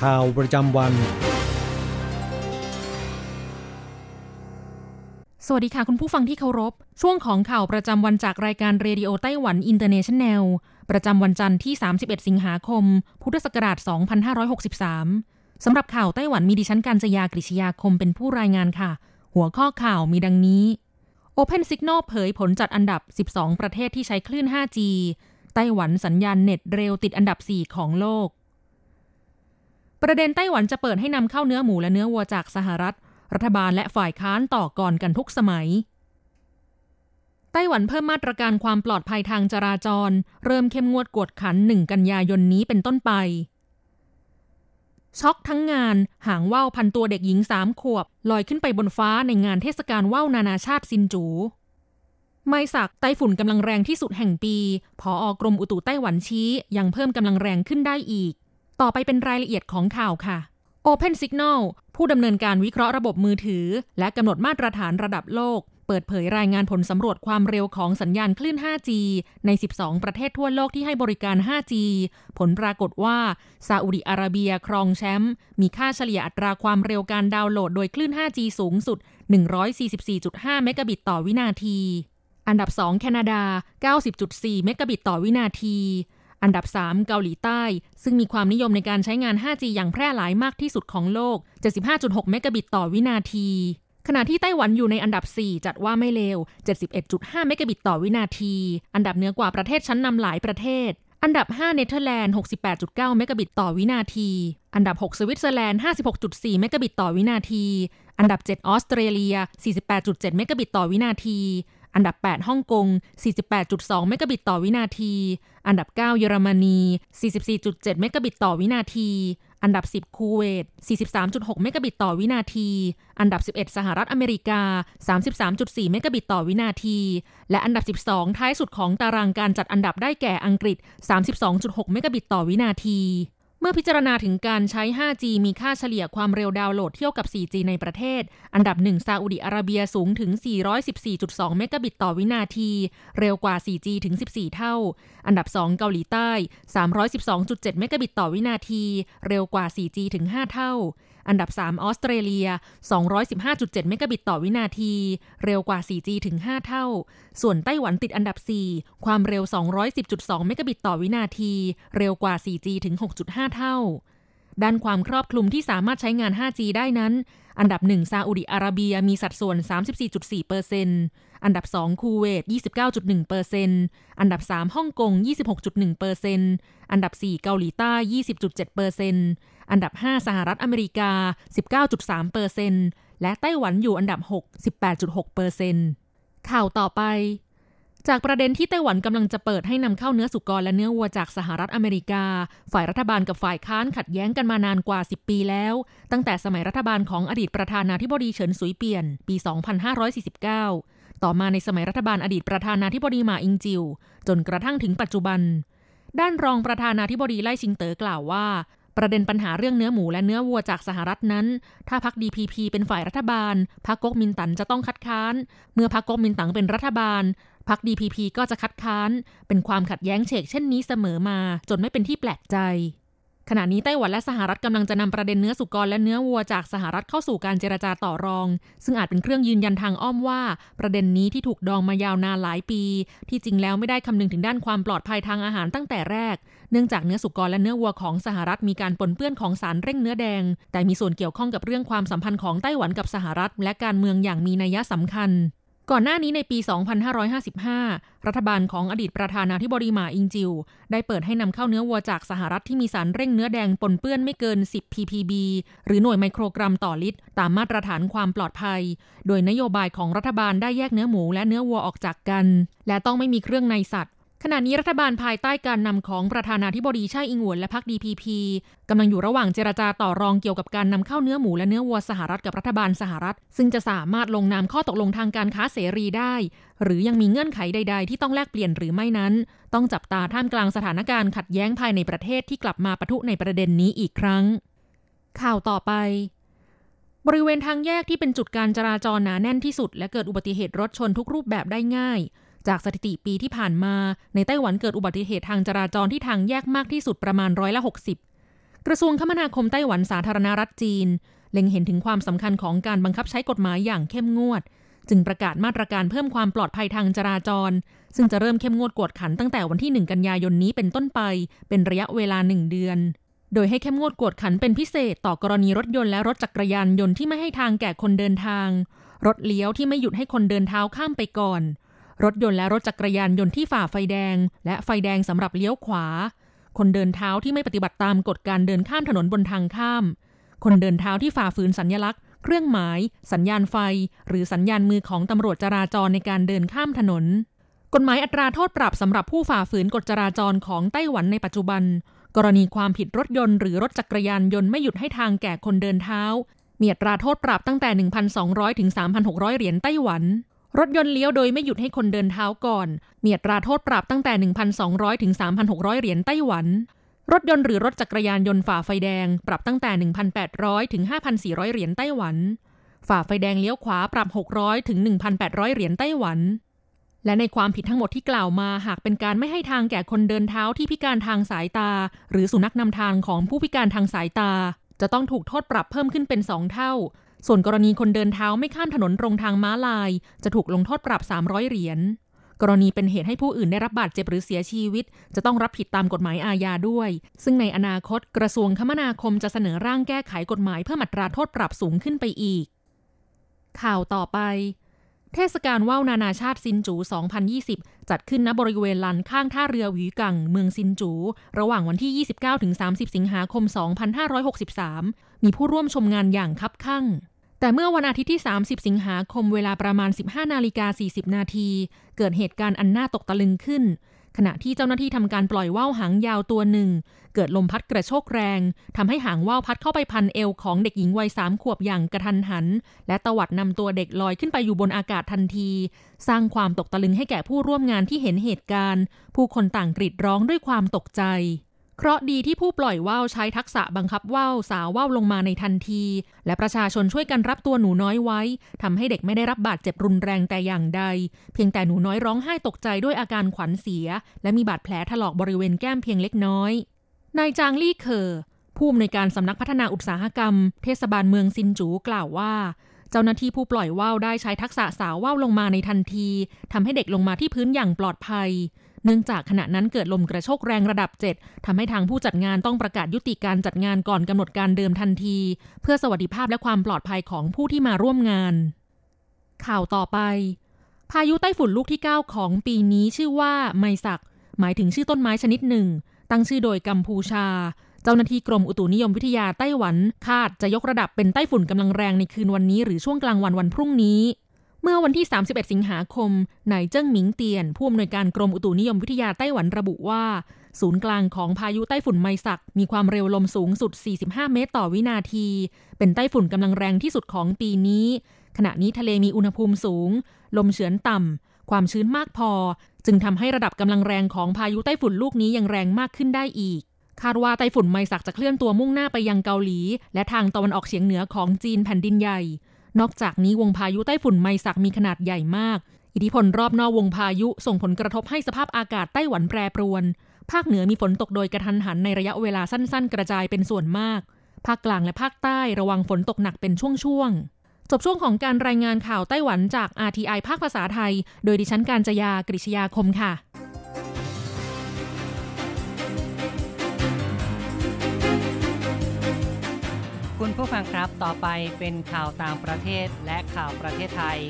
ข่าวประจำวัน สวัสดีค่ะคุณผู้ฟังที่เคารพ ช่วงของข่าวประจำวันจากรายการ Radio Taiwan International ประจำวันจันทร์ที่ 31 สิงหาคม พุทธศักราช 2563 สำหรับข่าวไต้หวันมีดิฉันการจยากริชยาคมเป็นผู้รายงานค่ะ หัวข้อข่าวมีดังนี้ Opensignal เผยผลจัดอันดับ 12 ประเทศที่ใช้คลื่น 5G ไต้หวันสัญญาณเน็ตเร็วติดอันดับ 4 ของโลก ประเด็นไต้หวันจะเปิดให้นำเข้าเนื้อหมูและเนื้อวัวจากสหรัฐ รัฐบาลและฝ่ายค้านต่อก่อนกันทุกสมัย ไต้หวันเพิ่มมาตรการความปลอดภัยทางจราจร เริ่มเข้มงวดกวดขัน 1 กันยายนนี้เป็นต้นไป ช็อกทั้งงานหางว่าวพันตัวเด็กหญิงสามขวบ ลอยขึ้นไปบนฟ้าในงานเทศกาลว่าวนานาชาติซินจูไม่สักไต้ฝุ่นกำลังแรงที่สุดแห่งปีพออกรมอุตุไต้หวันชี้ ยังเพิ่มกำลังแรงขึ้นได้อีก ต่อไปเป็นรายละเอียดของข่าวค่ะ Open Signal ผู้ดำเนินการวิเคราะห์ระบบมือถือ และกำหนดมาตรฐานระดับโลก เปิดเผยรายงานผลสำรวจความเร็วของสัญญาณคลื่น 5G ใน 12 ประเทศทั่วโลกที่ให้บริการ 5G ผลปรากฏว่าซาอุดิอาระเบียครองแชมป์มีค่าเฉลี่ยอัตราความเร็วการดาวน์โหลดโดยคลื่น 5G สูงสุด 144.5 เมกะบิตต่อวินาที อันดับ 2 แคนาดา 90.4 เมกะบิตต่อวินาที อันดับ 3 เกาหลีใต้ ซึ่งมีความนิยมในการใช้งาน 5G อย่างแพร่หลายมากที่สุดของโลก 75.6 เมกะบิตต่อวินาที ขณะที่ไต้หวันอยู่ในอันดับ 4 จัดว่าไม่เลว 71.5 เมกะบิตต่อวินาที อันดับเหนือกว่าประเทศชั้นนำหลายประเทศ อันดับ 5 เนเธอร์แลนด์ 68.9 เมกะบิตต่อวินาที อันดับ 6 สวิตเซอร์แลนด์ 56.4 เมกะบิตต่อวินาที อันดับ 7 ออสเตรเลีย 48.7 เมกะบิตต่อวินาที อันดับ 8 ฮ่องกง 48.2 เมกะบิตต่อวินาที อันดับ 9 เยอรมนี 44.7 เมกะบิตต่อวินาที อันดับ 10 คูเวต 43.6 เมกะบิตต่อวินาที อันดับ 11 สหรัฐอเมริกา 33.4 เมกะบิตต่อวินาที และอันดับ 12 ท้ายสุดของตารางการจัดอันดับได้แก่อังกฤษ 32.6 เมกะบิตต่อวินาที เมื่อพิจารณาถึงการใช้ 5G มีค่าเฉลี่ยความเร็วดาวน์โหลดเทียบกับ 4G ในประเทศ อันดับ 1 ซาอุดิอาระเบียสูงถึง 414.2 เมกะบิตต่อวินาที เร็วกว่า 4G ถึง 14 เท่า อันดับ 2 เกาหลีใต้ 312.7 เมกะบิตต่อวินาที เร็วกว่า 4G ถึง 5 เท่า อันดับ 3 ออสเตรเลีย 215.7 เมกะบิตต่อวินาที เร็วกว่า 4G ถึง 5 เท่า ส่วนไต้หวันติดอันดับ 4 ความเร็ว 210.2 เมกะบิตต่อวินาที เร็วกว่า 4G ถึง 6.5 เท่า ด้านความครอบคลุมที่สามารถใช้งาน 5G ได้นั้น อันดับ 1 ซาอุดิอาระเบียมีสัดส่วน 34.4เปอร์เซ็นต์อันดับ 2 คูเวต 29.1เปอร์เซ็นต์อันดับ 3 ฮ่องกง 26.1เปอร์เซ็นต์อันดับ 4 เกาหลีใต้ 20.7เปอร์เซ็นต์อันดับ 5 สหรัฐอเมริกา 19.3เปอร์เซ็นต์และไต้หวันอยู่อันดับ 6 18.6เปอร์เซ็นต์ข่าวต่อไป จากประเด็นที่ไต้หวันกำลังจะเปิดให้นำเข้าเนื้อสุกรและเนื้อวัวจากสหรัฐอเมริกา ฝ่ายรัฐบาลกับฝ่ายค้านขัดแย้งกันมานานกว่า 10 ปีแล้ว ตั้งแต่สมัยรัฐบาลของอดีตประธานาธิบดีเฉินสุยเปียน ปี 2549 ต่อมาในสมัยรัฐบาลอดีตประธานาธิบดีหมาอิงจิว จนกระทั่งถึงปัจจุบัน ด้านรองประธานาธิบดีไล่ชิงเต๋อกล่าวว่าประเด็นปัญหาเรื่องเนื้อหมูและเนื้อวัวจากสหรัฐนั้น ถ้าพัก DPP เป็นฝ่ายรัฐบาลพักก๊กมินตั๋นจะต้องคัดค้าน เมื่อพักก๊กมินตั๋งเป็นรัฐบาล พัก DPP ก็จะคัดค้าน เป็นความขัดแย้งเฉกเช่นนี้เสมอมา จนไม่เป็นที่แปลกใจขณะนี้ไต้หวันและสหรัฐกำลังจะนำประเด็นเนื้อสุกรและเนื้อวัวจากสหรัฐเข้าสู่การเจรจาต่อรอง ซึ่งอาจเป็นเครื่องยืนยันทางอ้อมว่า ประเด็นนี้ที่ถูกดองมายาวนานหลายปี ที่จริงแล้วไม่ได้คำนึงถึงด้านความปลอดภัยทางอาหารตั้งแต่แรก เนื่องจากเนื้อสุกรและเนื้อวัวของสหรัฐมีการปนเปื้อนของสารเร่งเนื้อแดง แต่มีส่วนเกี่ยวข้องกับเรื่องความสัมพันธ์ของไต้หวันกับสหรัฐ และการเมืองอย่างมีนัยสำคัญ ก่อนหน้านี้ในปี 2555 รัฐบาลของอดีตประธานาธิบดีหมาอิงจิว ได้เปิดให้นำเข้าเนื้อวัวจากสหรัฐที่มีสารเร่งเนื้อแดงปนเปื้อนไม่เกิน 10 ppb หรือหน่วยไมโครกรัมต่อลิตร ตามมาตรฐานความปลอดภัย โดยนโยบายของรัฐบาลได้แยกเนื้อหมูและเนื้อวัวออกจากกัน และต้องไม่มีเครื่องในสัตว์ ขณะนี้รัฐบาลภายใต้การนำของประธานาธิบดีชาอิงหวนและพรรค DPP กำลังอยู่ระหว่างเจรจาต่อรองเกี่ยวกับการนำเข้าเนื้อหมูและเนื้อวัวสหรัฐกับรัฐบาลสหรัฐ ซึ่งจะสามารถลงนามข้อตกลงทางการค้าเสรีได้ หรือยังมีเงื่อนไขใด ๆ ที่ต้องแลกเปลี่ยนหรือไม่นั้น ต้องจับตาท่ามกลางสถานการณ์ขัดแย้งภายในประเทศที่กลับมาปะทุในประเด็นนี้อีกครั้ง ข่าวต่อไปบริเวณทางแยกที่เป็นจุดการจราจรหนาแน่นที่สุด และเกิดอุบัติเหตุรถชนทุกรูปแบบได้ง่าย จากสถิติปีที่ผ่านมา ในไต้หวันเกิดอุบัติเหตุทางจราจรที่ทางแยกมากที่สุดประมาณร้อยละ 60 กระทรวงคมนาคมไต้หวันสาธารณรัฐจีน เล็งเห็นถึงความสำคัญของการบังคับใช้กฎหมายอย่างเข้มงวด จึงประกาศมาตรการเพิ่มความปลอดภัยทางจราจร ซึ่งจะเริ่มเข้มงวดกวดขันตั้งแต่วันที่ 1 กันยายนนี้เป็นต้นไป เป็นระยะเวลา1เดือนโดยให้เข้มงวดกวดขันเป็นพิเศษต่อกรณีรถยนต์และรถจักรยานยนต์ที่ไม่ให้ทางแก่คนเดินทาง รถเลี้ยวที่ไม่หยุดให้คนเดินเท้าข้ามไปก่อน รถยนต์และรถจักรยานยนต์ที่ฝ่าไฟแดง และไฟแดงสำหรับเลี้ยวขวา คนเดินเท้าที่ไม่ปฏิบัติตามกฎการเดินข้ามถนนบนทางข้าม คนเดินเท้าที่ฝ่าฝืนสัญญลักษณ์ เครื่องหมาย สัญญาณไฟ หรือสัญญาณมือของตำรวจจราจรในการเดินข้ามถนน กฎหมายอัตราโทษปรับสำหรับผู้ฝ่าฝืนกฎจราจรของไต้หวันในปัจจุบัน กรณีความผิดรถยนต์หรือรถจักรยานยนต์ไม่หยุดให้ทางแก่คนเดินเท้ามีอัตราโทษปรับตั้งแต่ 1,200 ถึง 3,600 เหรียญไต้หวัน รถยนต์เลี้ยวโดยไม่หยุดให้คนเดินเท้าก่อน มีอัตราโทษปรับตั้งแต่ 1,200 ถึง 3,600 เหรียญไต้หวัน รถยนต์หรือรถจักรยานยนต์ฝ่าไฟแดง ปรับตั้งแต่ 1,800 ถึง 5,400 เหรียญไต้หวัน ฝ่าไฟแดงเลี้ยวขวาปรับ 600 ถึง 1,800 เหรียญไต้หวัน และในความผิดทั้งหมดที่กล่าวมาหากเป็นการไม่ให้ทางแก่คนเดินเท้าที่พิการทางสายตา หรือสุนัขนำทางของผู้พิการทางสายตา จะต้องถูกโทษปรับเพิ่มขึ้นเป็น2เท่า ส่วนกรณีคนเดินเท้าไม่ข้ามถนนตรงทางม้าลาย จะถูกลงโทษปรับ 300 เหรียญ กรณีเป็นเหตุให้ผู้อื่นได้รับบาดเจ็บหรือเสียชีวิต จะต้องรับผิดตามกฎหมายอาญาด้วย ซึ่งในอนาคตกระทรวงคมนาคมจะเสนอร่างแก้ไขกฎหมายเพื่อมัตราโทษปรับสูงขึ้นไปอีก ข่าวต่อไป เทศกาลว่าวนานาชาติซินจู 2020 จัดขึ้นณบริเวณลานข้างท่าเรือหวีกัง เมืองซินจู ระหว่างวันที่ 29-30 สิงหาคม 2563 มีผู้ร่วมชมงานอย่างคับคั่ง แต่เมื่อวันอาทิตย์ที่ 30 สิงหาคมเวลาประมาณ 15 นาฬิกา 40 นาที เกิดเหตุการณ์อันน่าตกตะลึงขึ้น ขณะที่เจ้าหน้าที่ทำการปล่อยว่าวหางยาวตัวหนึ่ง เกิดลมพัดกระโชกแรงทำให้หางว่าวพัดเข้าไปพันเอวของเด็กหญิงวัยสามขวบอย่างกระทันหัน และตวัดนำตัวเด็กลอยขึ้นไปอยู่บนอากาศทันที สร้างความตกตะลึงให้แก่ผู้ร่วมงานที่เห็นเหตุการณ์ ผู้คนต่างกรีดร้องด้วยความตกใจ เคราะดีที่ผู้ปล่อยว่าวใช้ทักษะบังคับว่าวสาวว่าวลงมาในทันที และประชาชนช่วยกันรับตัวหนูน้อยไว้ทำให้เด็กไม่ได้รับบาดเจ็บรุนแรงแต่อย่างใด เพียงแต่หนูน้อยร้องไห้ตกใจด้วยอาการขวัญเสีย และมีบาดแผลถลอกบริเวณแก้มเพียงเล็กน้อยนายจางลี่เคอร์ผู้อำนวยการสำนักพัฒนาอุตสาหกรรม เทศบาลเมืองซินจูกล่าวว่า เจ้าหน้าที่ผู้ปล่อยว่าวได้ใช้ทักษะสาวว่าวลงมาในทันทีทำให้เด็กลงมาที่พื้นอย่างปลอดภัย เนื่องจากขณะนั้นเกิดลมกระโชกแรงระดับ 7ทำให้ทางผู้จัดงานต้องประกาศยุติการจัดงานก่อนกำหนดการเดิมทันที เพื่อสวัสดิภาพและความปลอดภัยของผู้ที่มาร่วมงาน ข่าวต่อไป พายุไต้ฝุ่นลูกที่ 9 ของปีนี้ชื่อว่าไมสัก หมายถึงชื่อต้นไม้ชนิดหนึ่ง ตั้งชื่อโดยกัมพูชาเจ้าหน้าที่กรมอุตุนิยมวิทยาไต้หวัน คาดจะยกระดับเป็นไต้ฝุ่นกำลังแรงในคืนวันนี้หรือช่วงกลางวันวันพรุ่งนี้ เมื่อวันที่ 31 สิงหาคมนายเจิ้งหมิงเตียน ผู้อำนวยการกรมอุตุนิยมวิทยาไต้หวันระบุว่า ศูนย์กลางของพายุไต้ฝุ่นไมสัก มีความเร็วลมสูงสุด 45 เมตรต่อวินาที เป็นไต้ฝุ่นกำลังแรงที่สุดของปีนี้ ขณะนี้ทะเลมีอุณหภูมิสูง ลมเฉือนต่ำ ความชื้นมากพอ จึงทำให้ระดับกำลังแรงของพายุไต้ฝุ่นลูกนี้ยังแรงมากขึ้นได้อีกคาดว่าไต้ฝุ่นไมสักจะเคลื่อนตัวมุ่งหน้าไปยังเกาหลี และทางตะวันออกเฉียงเหนือของจีนแผ่นดินใหญ่ นอกจากนี้วงพายุไต้ฝุ่นไมซักมีขนาดใหญ่มาก อิทธิพลรอบนอกวงพายุส่งผลกระทบให้สภาพอากาศไต้หวันแปรปรวน ภาคเหนือมีฝนตกโดยกระทันหันในระยะเวลาสั้นๆ กระจายเป็นส่วนมาก ภาคกลางและภาคใต้ระวังฝนตกหนักเป็นช่วงๆ จบช่วงของการรายงานข่าวไต้หวันจาก RTI ภาคภาษาไทย โดยดิฉันการจยากริชยาคมค่ะ ผู้ฟังครับ ต่อไปเป็นข่าวต่างประเทศและข่าวประเทศไทย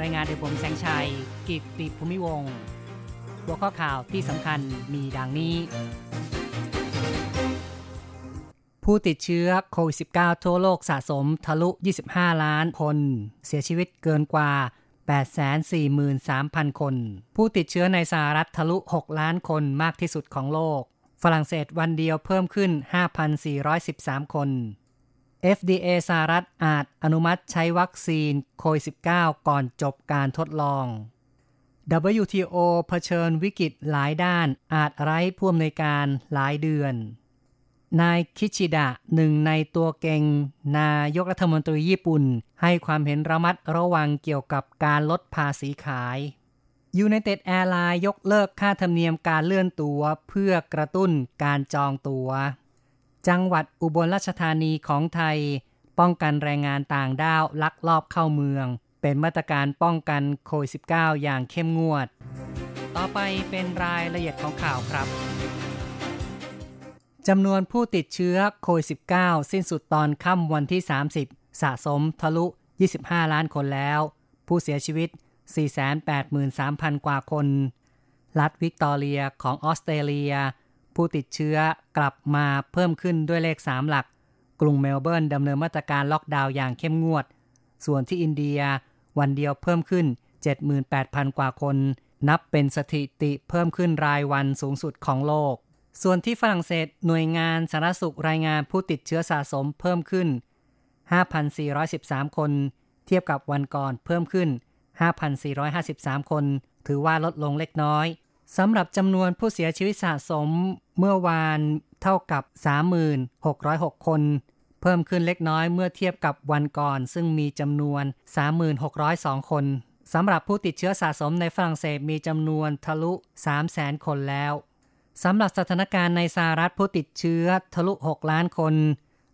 รายงานโดยผมแสงชัย กิตติภูมิวงหัวข้อข่าวที่สำคัญมีดังนี้ ผู้ติดเชื้อโควิด -19 ทั่วโลกสะสมทะลุ 25 ล้านคน เสียชีวิตเกินกว่า 843,000 คน ผู้ติดเชื้อในสหรัฐทะลุ 6 ล้านคนมากที่สุดของโลก ฝรั่งเศสวันเดียวเพิ่มขึ้น 5,413 คน FDA สหรัฐอาจอนุมัติใช้วัคซีนโควิด -19 ก่อนจบการทดลอง WTO เผชิญวิกฤตหลายด้านอาจไร้ผู้อำนวยการหลายเดือน นายคิชิดะหนึ่งในตัวเก่ง นายกรัฐมนตรีญี่ปุ่น ให้ความเห็นระมัดระวังเกี่ยวกับการลดภาษีขายยู United Airlines ยกเลิกค่าธรรมเนียมการเลื่อนตัว เพื่อกระตุ้นการจองตัว จังหวัดอุบลราชธานีของไทย ป้องกันแรงงานต่างด้าวลักลอบเข้าเมือง เป็นมาตรการป้องกันโควิด -19 อย่างเข้มงวด ต่อไปเป็นรายละเอียดของข่าวครับจำนวนผู้ติดเชื้อโควิด -19 สิ้นสุดตอนค่ำวันที่ 30 สะสมทะลุ 25 ล้านคนแล้ว ผู้เสียชีวิต 483,000 กว่าคน รัฐวิกตอเรียของออสเตรเลีย ผู้ติดเชื้อกลับมาเพิ่มขึ้นด้วยเลข 3 หลัก กรุงเมลเบิร์นดำเนินมาตรการล็อกดาวน์อย่างเข้มงวด ส่วนที่อินเดียวันเดียวเพิ่มขึ้น 78,000 กว่าคน นับเป็นสถิติเพิ่มขึ้นรายวันสูงสุดของโลก ส่วนที่ฝรั่งเศสหน่วยงานสาธารณสุขรายงานผู้ติดเชื้อสะสมเพิ่มขึ้น 5,413 คน เทียบกับวันก่อนเพิ่มขึ้น 5,453 คน ถือว่าลดลงเล็กน้อย สำหรับจำนวนผู้เสียชีวิตสะสมเมื่อวานเท่ากับ3606 คน เพิ่มขึ้นเล็กน้อยเมื่อเทียบกับวันก่อน ซึ่งมีจำนวน 3602 คนสำหรับผู้ติดเชื้อสะสมในฝรั่งเศสมีจำนวนทะลุ 300,000 คนแล้วสำหรับสถานการณ์ในสหรัฐผู้ติดเชื้อทะลุ 6 ล้านคน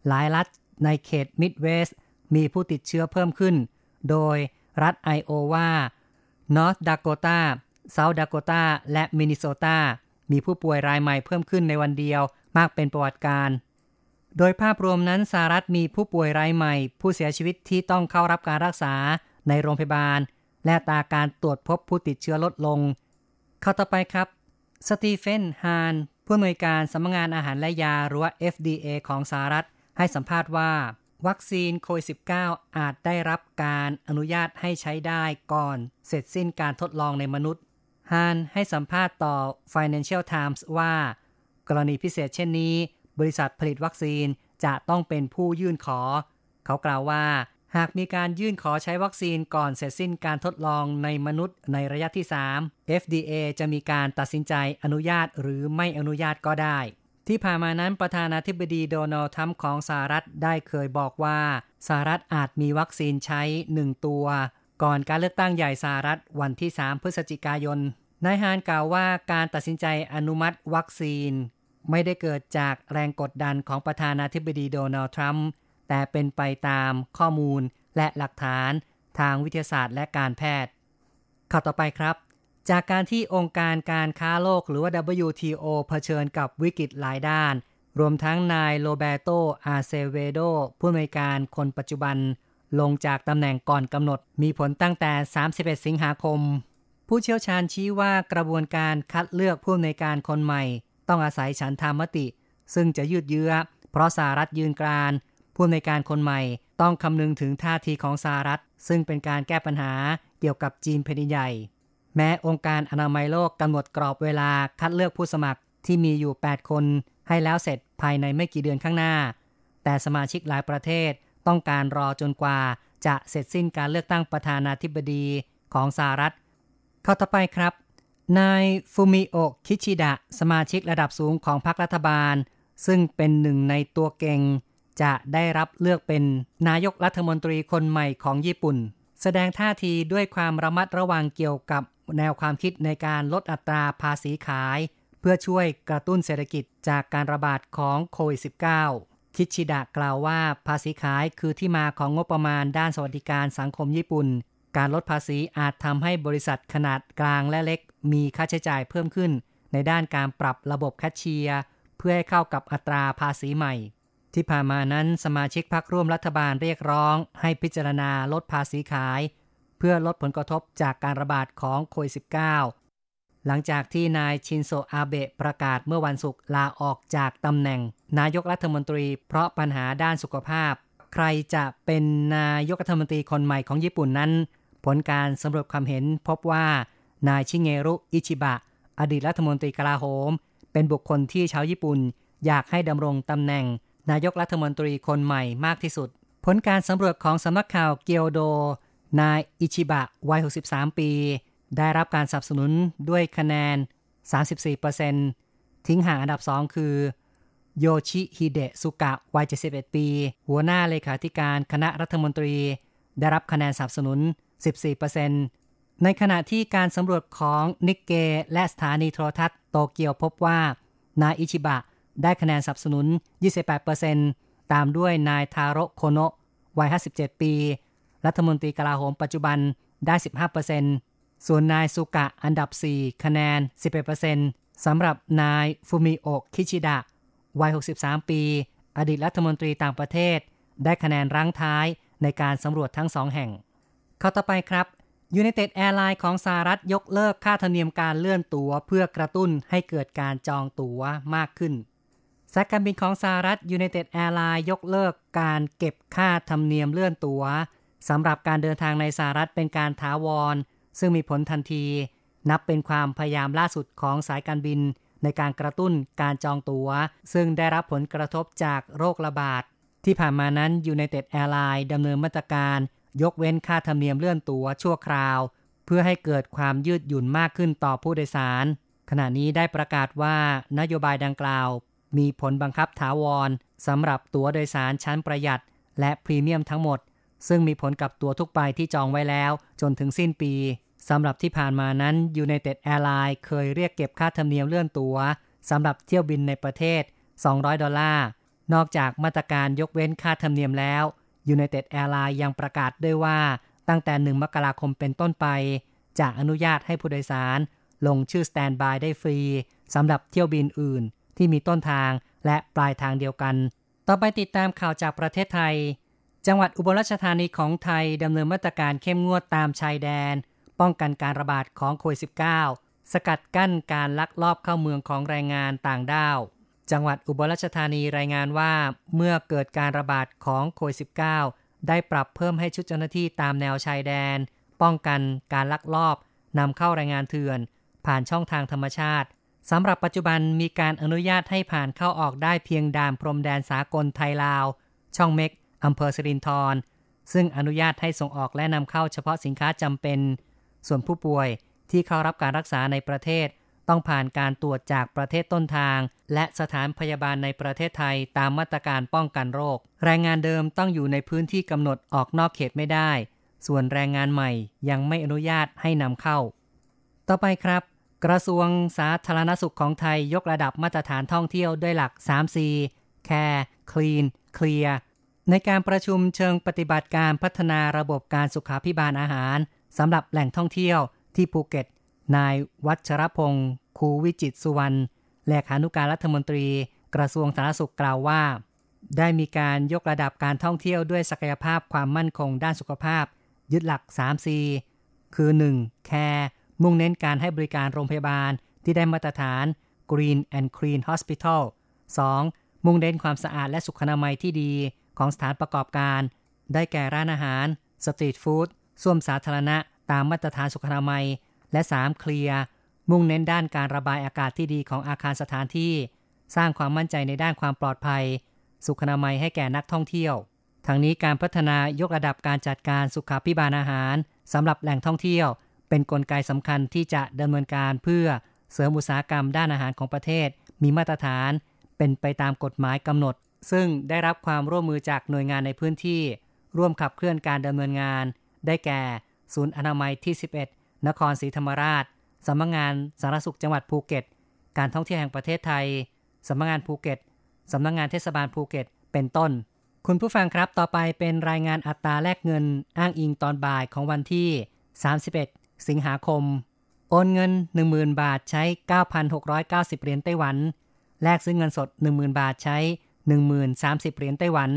หลายรัฐในเขตมิดเวสต์มีผู้ติดเชื้อเพิ่มขึ้น โดยรัฐไอโอวานอร์ทดาโกตา เซาท์ดาโกตาและมินนิโซตา มีผู้ป่วยรายใหม่เพิ่มขึ้นในวันเดียวมากเป็นประวัติการโดยภาพรวมนั้นสหรัฐมีผู้ป่วยรายใหม่ ผู้เสียชีวิตที่ต้องเข้ารับการรักษาในโรงพยาบาล และตาการตรวจพบผู้ติดเชื้อลดลง เข้าต่อไปครับ สตีเฟนฮานผู้อำนวยการสำนักงานอาหารและยาหรือว่า FDA ของสหรัฐ ให้สัมภาษณ์ว่า วัคซีนโควิด -19 อาจได้รับการอนุญาตให้ใช้ได้ก่อน เสร็จสิ้นการทดลองในมนุษย์ ฮานให้สัมภาษณ์ต่อ Financial Times ว่า กรณีพิเศษเช่นนี้ บริษัทผลิตวัคซีนจะต้องเป็นผู้ยื่นขอ เขากล่าวว่า หากมีการยื่นขอใช้วัคซีนก่อนเสร็จสิ้นการทดลองในมนุษย์ในระยะที่ 3 FDA จะมีการตัดสินใจอนุญาตหรือไม่อนุญาตก็ได้ ที่ผ่านมานั้นประธานาธิบดีโดนัลด์ทรัมป์ของสหรัฐได้เคยบอกว่าสหรัฐอาจมีวัคซีนใช้ 1 ตัว ก่อนการเลือกตั้งใหญ่สหรัฐวันที่ 3 พฤศจิกายน นายฮานกล่าวว่าการตัดสินใจอนุมัติวัคซีน ไม่ได้เกิดจากแรงกดดันของประธานาธิบดีโดนัลด์ทรัมป์แต่เป็นไปตามข้อมูลและหลักฐานทางวิทยาศาสตร์และการแพทย์ ข่าวต่อไปครับ จากการที่องค์การการค้าโลกหรือว่า WTO เผชิญกับวิกฤตหลายด้าน รวมทั้งนายโรเบโตอาเซเวโดผู้อำนวยการคนปัจจุบัน ลงจากตำแหน่งก่อนกำหนด มีผลตั้งแต่ 31 สิงหาคม ผู้เชี่ยวชาญชี้ว่ากระบวนการคัดเลือกผู้อำนวยการคนใหม่ ต้องอาศัยฉันทามติ ซึ่งจะยืดเยื้อ เพราะสหรัฐยืนกรานผู้อำนวยการคนใหม่ ต้องคำนึงถึงท่าทีของสหรัฐ ซึ่งเป็นการแก้ปัญหาเกี่ยวกับจีนแผ่นดินใหญ่ แม้องค์การอนามัยโลกกำหนดกรอบเวลาคัดเลือกผู้สมัครที่มีอยู่ 8 คนให้แล้วเสร็จภายในไม่กี่เดือนข้างหน้า แต่สมาชิกหลายประเทศ ต้องการรอจนกว่าจะเสร็จสิ้นการเลือกตั้งประธานาธิบดีของสหรัฐ ข้าต่อไปครับ นายฟูมิโอคิชิดะ สมาชิกระดับสูงของพรรครัฐบาล ซึ่งเป็นหนึ่งในตัวเก่ง จะได้รับเลือกเป็นนายกรัฐมนตรีคนใหม่ของญี่ปุ่น แสดงท่าทีด้วยความระมัดระวังเกี่ยวกับแนวความคิดในการลดอัตราภาษีขาย เพื่อช่วยกระตุ้นเศรษฐกิจจากการระบาดของโควิด -19 คิชิดะกล่าวว่าภาษีขายคือที่มาของงบประมาณด้านสวัสดิการสังคมญี่ปุ่น การลดภาษีอาจทำให้บริษัทขนาดกลางและเล็ก มีค่าใช้จ่ายเพิ่มขึ้น ในด้านการปรับระบบแคชเชียร์เพื่อให้เข้ากับอัตราภาษีใหม่ ที่ผ่านมานั้นสมาชิกพรรคร่วมรัฐบาลเรียกร้อง ให้พิจารณาลดภาษีขาย เพื่อลดผลกระทบจากการระบาดของโควิด -19 หลังจากที่นายชินโซอาเบะประกาศเมื่อวันศุกร์ลาออกจากตำแหน่ง นายกรัฐมนตรีเพราะปัญหาด้านสุขภาพ ใครจะเป็นนายกรัฐมนตรีคนใหม่ของญี่ปุ่นนั้น ผลการสำรวจความเห็นพบว่า นายชิเงรุอิชิบะ อดีตรัฐมนตรีกลาโหม เป็นบุคคลที่ชาวญี่ปุ่น อยากให้ดำรงตำแหน่ง นายกรัฐมนตรีคนใหม่มากที่สุด ผลการสำรวจของสำนักข่าวเกียวโด นายอิชิบะวัย 63 ปี ได้รับการสนับสนุนด้วยคะแนน 34%ทิ้งห่างอันดับ 2 คือ โยชิฮิเดะสุกะวัย 71 ปี หัวหน้าเลขาธิการคณะรัฐมนตรี ได้รับคะแนนสนับสนุน 14%ในขณะที่การสำรวจของนิกเกและสถานีโทรทัศน์โตเกียวพบว่า นายอิชิบะได้คะแนนสนับสนุน 28%ตามด้วยนายทาโรโคโนะวัย 57 ปี รัฐมนตรีกลาโหมปัจจุบันได้ 15% ส่วนนายสุกะอันดับ 4 คะแนน 11%สำหรับนายฟูมิโอะคิชิดะ วัย 63 ปี อดีตรัฐมนตรีต่างประเทศ ได้คะแนนรั้งท้ายในการสำรวจทั้งสองแห่ง เข้าต่อไปครับ United Airlines ของสหรัฐยกเลิกค่าธรรมเนียมการเลื่อนตั๋วเพื่อกระตุ้นให้เกิดการจองตั๋วมากขึ้นสายการบินของสหรัฐ United Airlines ยกเลิกการเก็บค่าธรรมเนียมเลื่อนตั๋วสำหรับการเดินทางในสหรัฐเป็นการถาวร ซึ่งมีผลทันที นับเป็นความพยายามล่าสุดของสายการบิน ในการกระตุ้นการจองตัว๋ว ซึ่งได้รับผลกระทบจากโรคระบาด ที่ผ่านมานั้น United Airlines ดำเนินมาตรการ ยกเว้นค่าธรรมเนียมเลื่อนตั๋วชั่วคราว เพื่อให้เกิดความยืดหยุ่นมากขึ้นต่อผู้โดยสาร ขณะนี้ได้ประกาศว่านโยบายดังกล่าว มีผลบังคับถาวรสำหรับตั๋วโดยสารชั้นประหยัด และพรีเมียมทั้งหมดซึ่งมีผลกับตั๋วทุกใบที่จองไว้แล้วจนถึงสิ้นปี สำหรับที่ผ่านมานั้น United Airlines เคยเรียกเก็บค่าธรรมเนียมเลื่อนตั๋วสำหรับเที่ยวบินในประเทศ 200 ดอลลาร์ นอกจากมาตรการยกเว้นค่าธรรมเนียมแล้ว United Airlines ยังประกาศด้วยว่า ตั้งแต่ 1 มกราคมเป็นต้นไป จะอนุญาตให้ผู้โดยสาร ลงชื่อสแตนบายได้ฟรีสำหรับเที่ยวบินอื่น ที่มีต้นทางและปลายทางเดียวกัน ต่อไปติดตามข่าวจากประเทศไทย จังหวัดอุบลราชธานีของไทยดำเนินมาตรการเข้มงวดตามชายแดน ป้องกันการระบาดของโควิด -19 สกัดกั้นการลักลอบเข้าเมืองของแรงงานต่างด้าว จังหวัดอุบลราชธานีรายงานว่า เมื่อเกิดการระบาดของโควิด -19 ได้ปรับเพิ่มให้ชุดเจ้าหน้าที่ตามแนวชายแดน ป้องกันการลักลอบนำเข้าแรงงานเถื่อน ผ่านช่องทางธรรมชาติสำหรับปัจจุบันมีการอนุญาตให้ผ่านเข้าออกได้เพียงด่านพรมแดนสากลไทยลาว ช่องเม็กอำเภอสิรินธรซึ่งอนุญาตให้ส่งออกและนำเข้าเฉพาะสินค้าจำเป็น ส่วนผู้ป่วยที่เข้ารับการรักษาในประเทศ ต้องผ่านการตรวจจากประเทศต้นทาง และสถานพยาบาลในประเทศไทยตามมาตรการป้องกันโรค แรงงานเดิมต้องอยู่ในพื้นที่กำหนดออกนอกเขตไม่ได้ ส่วนแรงงานใหม่ยังไม่อนุญาตให้นำเข้า ต่อไปครับ กระทรวงสาธารณสุขของไทยยกระดับมาตรฐานท่องเที่ยวด้วยหลัก 3C Care Clean Clear ในการประชุมเชิงปฏิบัติการพัฒนาระบบการสุขาพิบาลอาหาร สำหรับแหล่งท่องเที่ยวที่ภูเก็ต นายวัชรพงศ์คูวิจิตสุวรรณเลขานุการรัฐมนตรีกระทรวงสาธารณสุขกล่าวว่า ได้มีการยกระดับการท่องเที่ยวด้วยศักยภาพความมั่นคงด้านสุขภาพ ยึดหลัก 3C คือ 1. Care มุ่งเน้นการให้บริการโรงพยาบาลที่ได้มาตรฐาน Green and Clean Hospital 2. มุ่งเน้นความสะอาดและสุขอนามัยที่ดีของสถานประกอบการ ได้แก่ร้านอาหาร สตรีทฟู้ด ส้วมสาธารณะตามมาตรฐานสุขอนามัย และ 3. เคลียร์ มุ่งเน้นด้านการระบายอากาศที่ดีของอาคารสถานที่ สร้างความมั่นใจในด้านความปลอดภัย สุขอนามัยให้แก่นักท่องเที่ยว ทั้งนี้การพัฒนายกระดับการจัดการสุขาพิบาลอาหารสำหรับแหล่งท่องเที่ยว เป็นนกลไกสำคัญที่จะดำเนินการเพื่อเสริมอุตสาหกรรมด้านอาหารของประเทศ มีมาตรฐาน เป็นไปตามกฎหมายกำหนด ซึ่งได้รับความร่วมมือจากหน่วยงานในพื้นที่ ร่วมขับเคลื่อนการดำเนินงาน ได้แก่ ศูนย์อนามัยที่ 11 นครศรีธรรมราชสำนักงงานสาธารณสุขจังหวัดภูเก็ต การท่องเที่ยวแห่งประเทศไทยสำนักงงานภูเก็ตสำนักงงานเทศบาลภูเก็ต เป็นต้น คุณผู้ฟังครับต่อไปเป็นรายงานอัตราแลกเงินอ้างอิงตอนบ่ายของวันที่ 31 สิงหาคม โอนเงิน 10,000 บาทใช้ 9,690 เหรียญไต้หวัน แลกซื้อเงินสด 10,000 บาทใช้ 1030 เหรียญไต้หวัน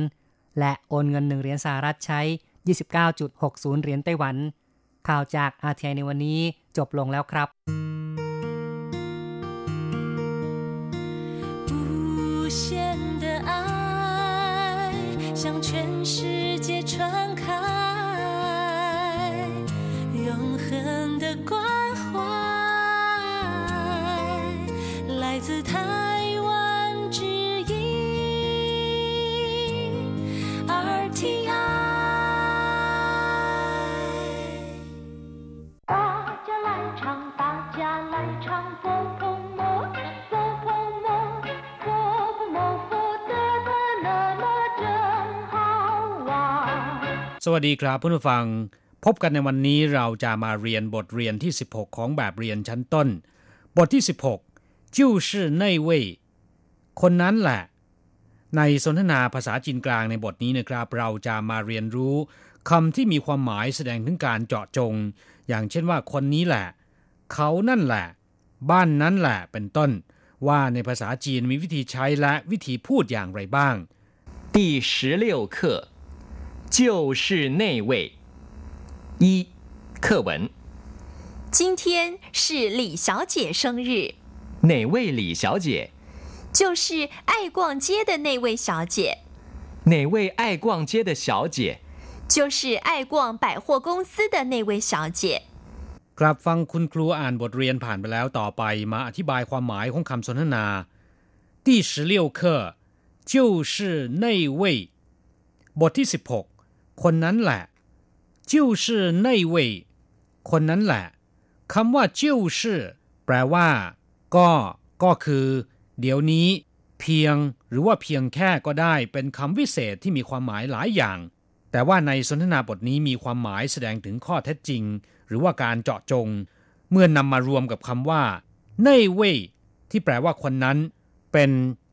และโอนเงิน 1 เหรียญสหรัฐใช้ 29.60 เหรียญไต้หวัน ข่าวจากอาเทียในวันนี้จบลงแล้วครับ 无限的爱向全世界传开，永恒的关怀来自台 สวัสดีครับผู้ฟัง พบกันในวันนี้เราจะมาเรียนบทเรียนที่ 16 ของแบบเรียนชั้นต้น บทที่ 16จิ้วชื่อในเว่ยคนนั้นแหละ ในสนทนาภาษาจีนกลางในบทนี้นะครับ เราจะมาเรียนรู้คำที่มีความหมายแสดงถึงการเจาะจง อย่างเช่นว่าคนนี้แหละ เขานั่นแหละ บ้านนั้นแหละเป็นต้น ว่าในภาษาจีนมีวิธีใช้และวิธีพูดอย่างไรบ้างที่16课就是那位一课文，今天是李小姐生日，哪位李小姐？就是爱逛街的那位小姐，哪位爱逛街的小姐？就是爱逛百货公司的那位小姐。 ครับฟังคุณครูอ่านบทเรียนผ่านไปแล้วต่อไปมาอธิบายความหมายของคำสนทนา第十六课就是那位บทที่ 16 คนนั้นแหละ就是那位คนนั้นแหละคำว่า就是แปลว่า ก็ ก็คือ เดี๋ยวนี้ เพียง หรือว่าเพียงแค่ก็ได้เป็นคำวิเศษที่มีความหมายหลายอย่าง แต่ว่าในสนทนาบทนี้มีความหมายแสดงถึงข้อเท็จจริง หรือว่าการเจาะจง เมื่อนนำมารวมกับคำว่า那位ที่แปลว่าคนนั้น เป็น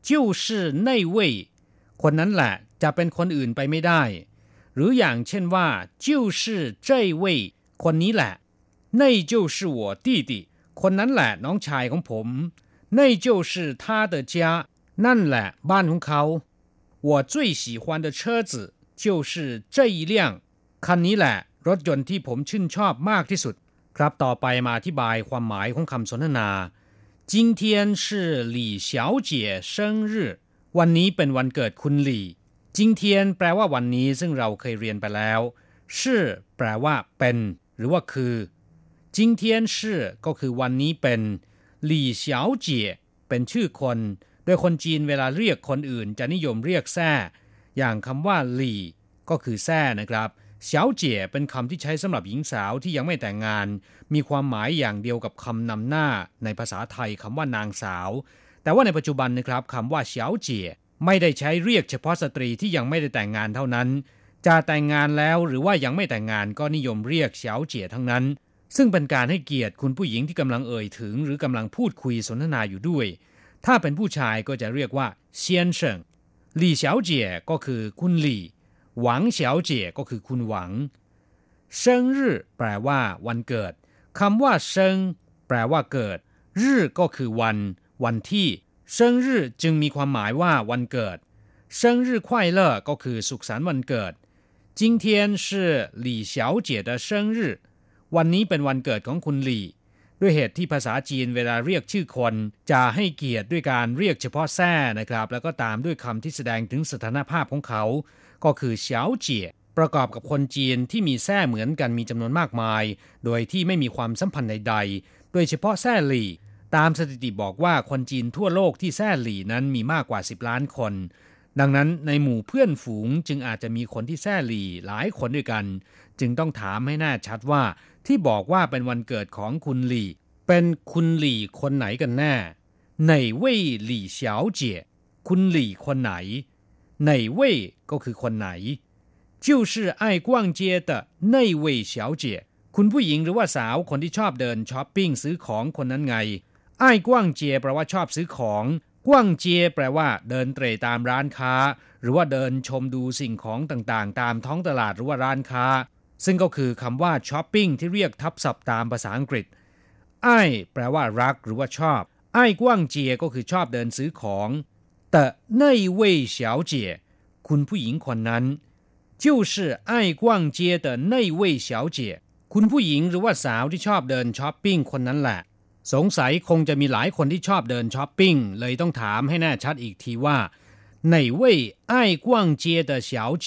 就是那位คนนั้นแหละจะเป็นคนอื่นไปไม่ได้ หรืออย่างเช่นว่า就是这位คนนี้แหละ那就是我弟弟คนนั้นแหละน้องชายของผม那就是他的家นั่นแหละบ้านของเขา我最喜欢的车子就是这一辆คันนี้แหละ รถยนต์ที่ผมชื่นชอบมากที่สุด ครับต่อไปมาอธิบายความหมายของคำสนทนา今天是李小姐生日วันนี้เป็นวันเกิดคุณหลี่ จิงเทียนแปลว่าวันนี้ซึ่งเราเคยเรียนไปแล้วชื่อแปลว่าเป็น หรือว่าคือจิงเทียนชื่อก็คือวันนี้เป็นหลี่เฉียวเจี๋ยเป็นชื่อคน โดยคนจีนเวลาเรียกคนอื่น จะนิยมเรียกแซ่ อย่างคำว่าหลี่ก็คือแซ่นะครับเฉียวเจี๋ยเป็นคำที่ใช้สำหรับหญิงสาวที่ยังไม่แต่งงาน มีความหมายอย่างเดียวกับคำนำหน้า ในภาษาไทยคำว่านางสาว แต่ว่าในปัจจุบันนะครับคำว่าเฉียวเจี๋ย ไม่ได้ใช้เรียกเฉพาะสตรีที่ยังไม่ได้แต่งงานเท่านั้น จะแต่งงานแล้วหรือว่ายังไม่แต่งงานก็นิยมเรียกเฉาเจี๋ยทั้งนั้น ซึ่งเป็นการให้เกียรติคุณผู้หญิงที่กำลังเอ่ยถึง หรือกำลังพูดคุยสนทนาอยู่ด้วย ถ้าเป็นผู้ชายก็จะเรียกว่าเซียนเฉิงหลี่เฉาเจี๋ยก็คือคุณหลี่ หวังเฉาเจี๋ยก็คือคุณหวังเซิงรื่แปลว่า วันเกิดคำว่าเซิงแปลว่าเกิดรื่ก็คือวัน วันที่ เซิงรื่อจึงมีความหมายว่าวันเกิดเซิงรื่อ快乐ก็คือสุขสันต์วันเกิด今天是李小姐的生日วันนี้เป็นวันเกิดของคุณหลี่ ด้วยเหตุที่ภาษาจีนเวลาเรียกชื่อคน จะให้เกียรติด้วยการเรียกเฉพาะแท้นะครับ แล้วก็ตามด้วยคำที่แสดงถึงสถานภาพของเขา ก็คือเฉาเจี๋ยประกอบกับคนจีนที่มีแท้เหมือนกันมีจำนวนมากมาย โดยที่ไม่มีความสัมพันธ์ใดๆ โดยเฉพาะแท้หลี่ ตามสถิติบอกว่าคนจีนทั่วโลกที่แท้หลี่นั้นมีมากกว่า 10 ล้านคน ดังนั้นในหมู่เพื่อนฝูงจึงอาจจะมีคนที่แท้หลี่หลายคนด้วยกัน จึงต้องถามให้แน่ชัดว่า ที่บอกว่าเป็นวันเกิดของคุณหลี่ เป็นคุณหลี่คนไหนกันแน่ไหนเว่ยหลี่เฉาเจี๋ยคุณหลี่คนไหนไหนเว่ยก็คือคนไหน就是爱逛街的那位小姐คุณผู้หญิงหรือว่าสาวคนที่ชอบเดินช้อปปิ้งซื้อของคนนั้นไง ไอ้กว้างเจยแปลว่าชอบซื้อของ กว้างเจยแปลว่า เดินเตร่ตามร้านค้า หรือว่าเดินชมดูสิ่งของต่างๆ ตามท้องตลาดหรือว่าร้านค้า ซึ่งก็คือคำว่าช้อปปิ้งที่เรียกทับศัพท์ตามภาษาอังกฤษ ไอ้แปลว่ารักหรือว่าชอบ ไอ้กว้างเจียก็คือชอบเดินซื้อของ จ 的那位小姐คุณผู้หญิงคนนั้น就是爱逛街的那位小姐คุณผู้หญิงหรือว่าสาวที่ชอบเดินช้อปปิ้งคนนั้นแหละ สงสัยคงจะมีหลายคนที่ชอบเดินช้อปปิ้งเลยต้องถามให้แน่ชัดอีกทีว่า哪位爱逛街的小姐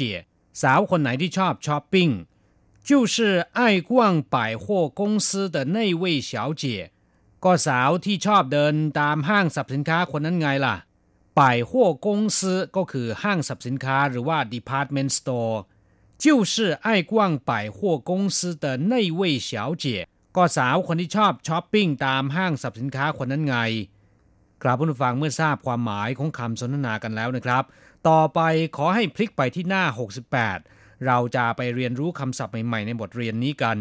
สาวคนไหนที่ชอบช้อปปิ้ง就是爱逛百货公司的那位小姐ก็สาวที่ชอบเดินตามห้างสรรพสินค้าคนนั้นไงล่ะ百货公司ก็คือห้างสรรพสินค้าหรือว่า department store 就是爱逛百货公司的那位小姐 ก็สาวคนที่ชอบช้อปปิ้งตามห้างสรรพสินค้าคนนั้นไงกราบผู้ฟังเมื่อทราบความหมายของคำสนทนากันแล้วนะครับ ต่อไปขอให้พลิกไปที่หน้า 68 เราจะไปเรียนรู้คำศัพท์ใหม่ๆในบทเรียนนี้กัน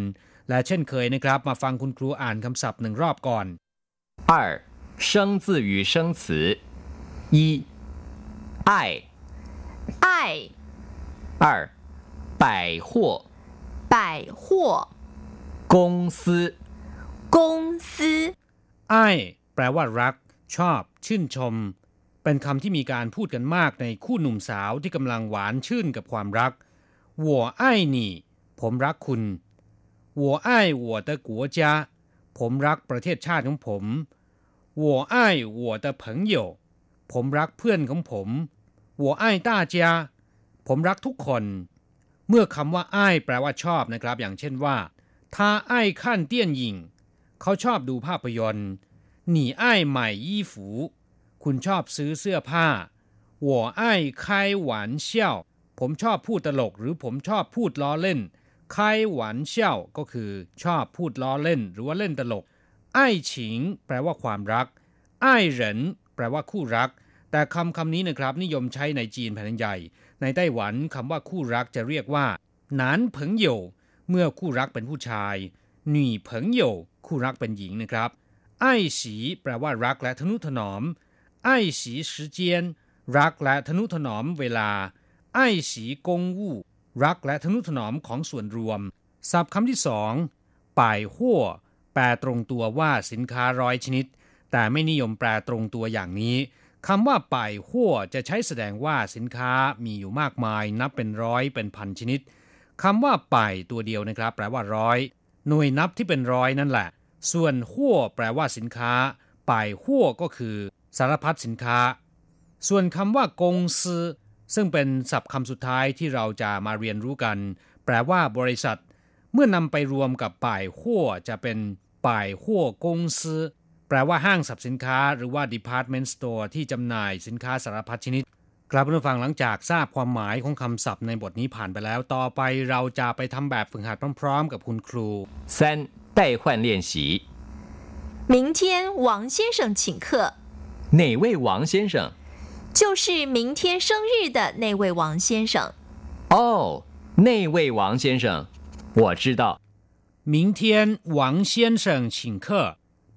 และเช่นเคยนะครับ มาฟังคุณครูอ่านคำศัพท์หนึ่งรอบก่อน 二生字与生词一爱爱二百货百货 งซื้อกงซื้อไอ้แปลว่ารัก ชอบ ชื่นชม เป็นคำที่มีการพูดกันมากในคู่หนุ่มสาวที่กำลังหวานชื่นกับความรักหัวไอ้หนี่ ผมรักคุณหัวไอ้หัวตะกัวจ้าผมรักประเทศชาติของผมหัวไอ้หัวตะเผงโยผมรักเพื่อนของผมหัวไอ้ต้าเจียผมรักทุกคน เมื่อคำว่าไอ้แปลว่าชอบนะครับ อย่างเช่นว่า 他爱看电影เขาชอบดูภาพยนตร์你爱买衣服คุณชอบซื้อเสื้อผ้า我爱开玩笑ผมชอบพูดตลกหรือผมชอบพูดล้อเล่น开玩笑ก็คือชอบพูดล้อเล่น หรือว่าเล่นตลกไอ้ฉิงแปลว่าความรักไอ้เหรินแปลว่าคู่รัก แต่คำคำนี้นะครับนิยมใช้ในจีนแผ่นใหญ่ ในไต้หวันคำว่าคู่รักจะเรียกว่าหนานเผิงเหยว เมื่อคู่รักเป็นผู้ชายหนีเผิงเยวคู่รักเป็นหญิงนะครับไอ้สีแปลว่ารักและทนุถนอมไอ้สี时间รักและทนุถนอมเวลาไอ้สีกงวู่รักและทนุถนอมของส่วนรวมศัพท์คำที่สองป่ายหัวแปลตรงตัวว่าสินค้าร้อยชนิด แต่ไม่นิยมแปลตรงตัวอย่างนี้คำว่าป่ายหัวจะใช้แสดงว่าสินค้ามีอยู่มากมาย นับเป็นร้อยเป็นพันชนิด คำว่าป่ายตัวเดียวนะครับ แปลว่าร้อยหน่วยนับที่เป็นร้อยนั่นแหละ ส่วนหัวแปลว่าสินค้า ป่ายหัวก็คือ สารพัดสินค้า ส่วนคำว่ากงซือซึ่งเป็นศัพท์คำสุดท้ายที่เราจะมาเรียนรู้กัน แปลว่าบริษัท เมื่อนำไปรวมกับป่ายหัวจะเป็นป่ายหัวกงซือแปลว่าห้างสรรพสินค้า หรือว่า department store ที่จำหน่ายสินค้าสารพัดชนิด กลับมาฟังหลังจากทราบความหมายของคำศัพท์ในบทนี้ผ่านไปแล้ว ต่อไปเราจะไปทำแบบฝึกหัดพร้อมๆ กับคุณครู 三代换练习明天王先生请客，哪位王先生就是明天生日的那位王先生。哦那位王先生我知道明天王先生请客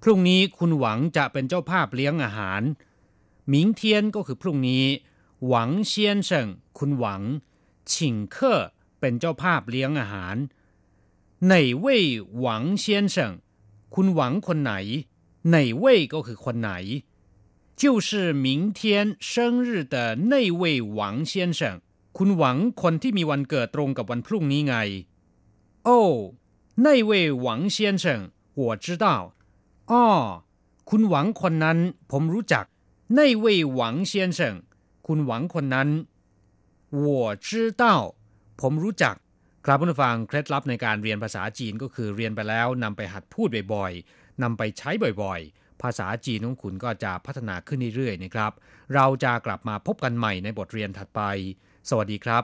พรุ่งนี้คุณหวังจะเป็นเจ้าภาพเลี้ยงอาหาร明天ก็คือพรุ่งนี้ หวังเซียนเฉิงคุณหวัง请客เป็นเจ้าภาพเลี้ยงอาหาร哪位หวังเซียนเฉิงคุณหวังคนไหน哪位ก็คือคนไหน就是明天生日的那位王先生คุณหวังคนที่มีวันเกิดตรงกับวันพรุ่งนี้ไงโอ้那位王先生我知道อ้อคุณหวังคนนั้น ผมรู้จัก那位王先生 คุณหวังคนนั้น我知道ผมรู้จัก ครับผู้ฟังเคล็ดลับในการเรียนภาษาจีนก็คือเรียนไปแล้วนำไปหัดพูดบ่อยๆนำไปใช้บ่อยๆ ภาษาจีนของคุณก็จะพัฒนาขึ้นเรื่อยๆนะครับ เราจะกลับมาพบกันใหม่ในบทเรียนถัดไป สวัสดีครับ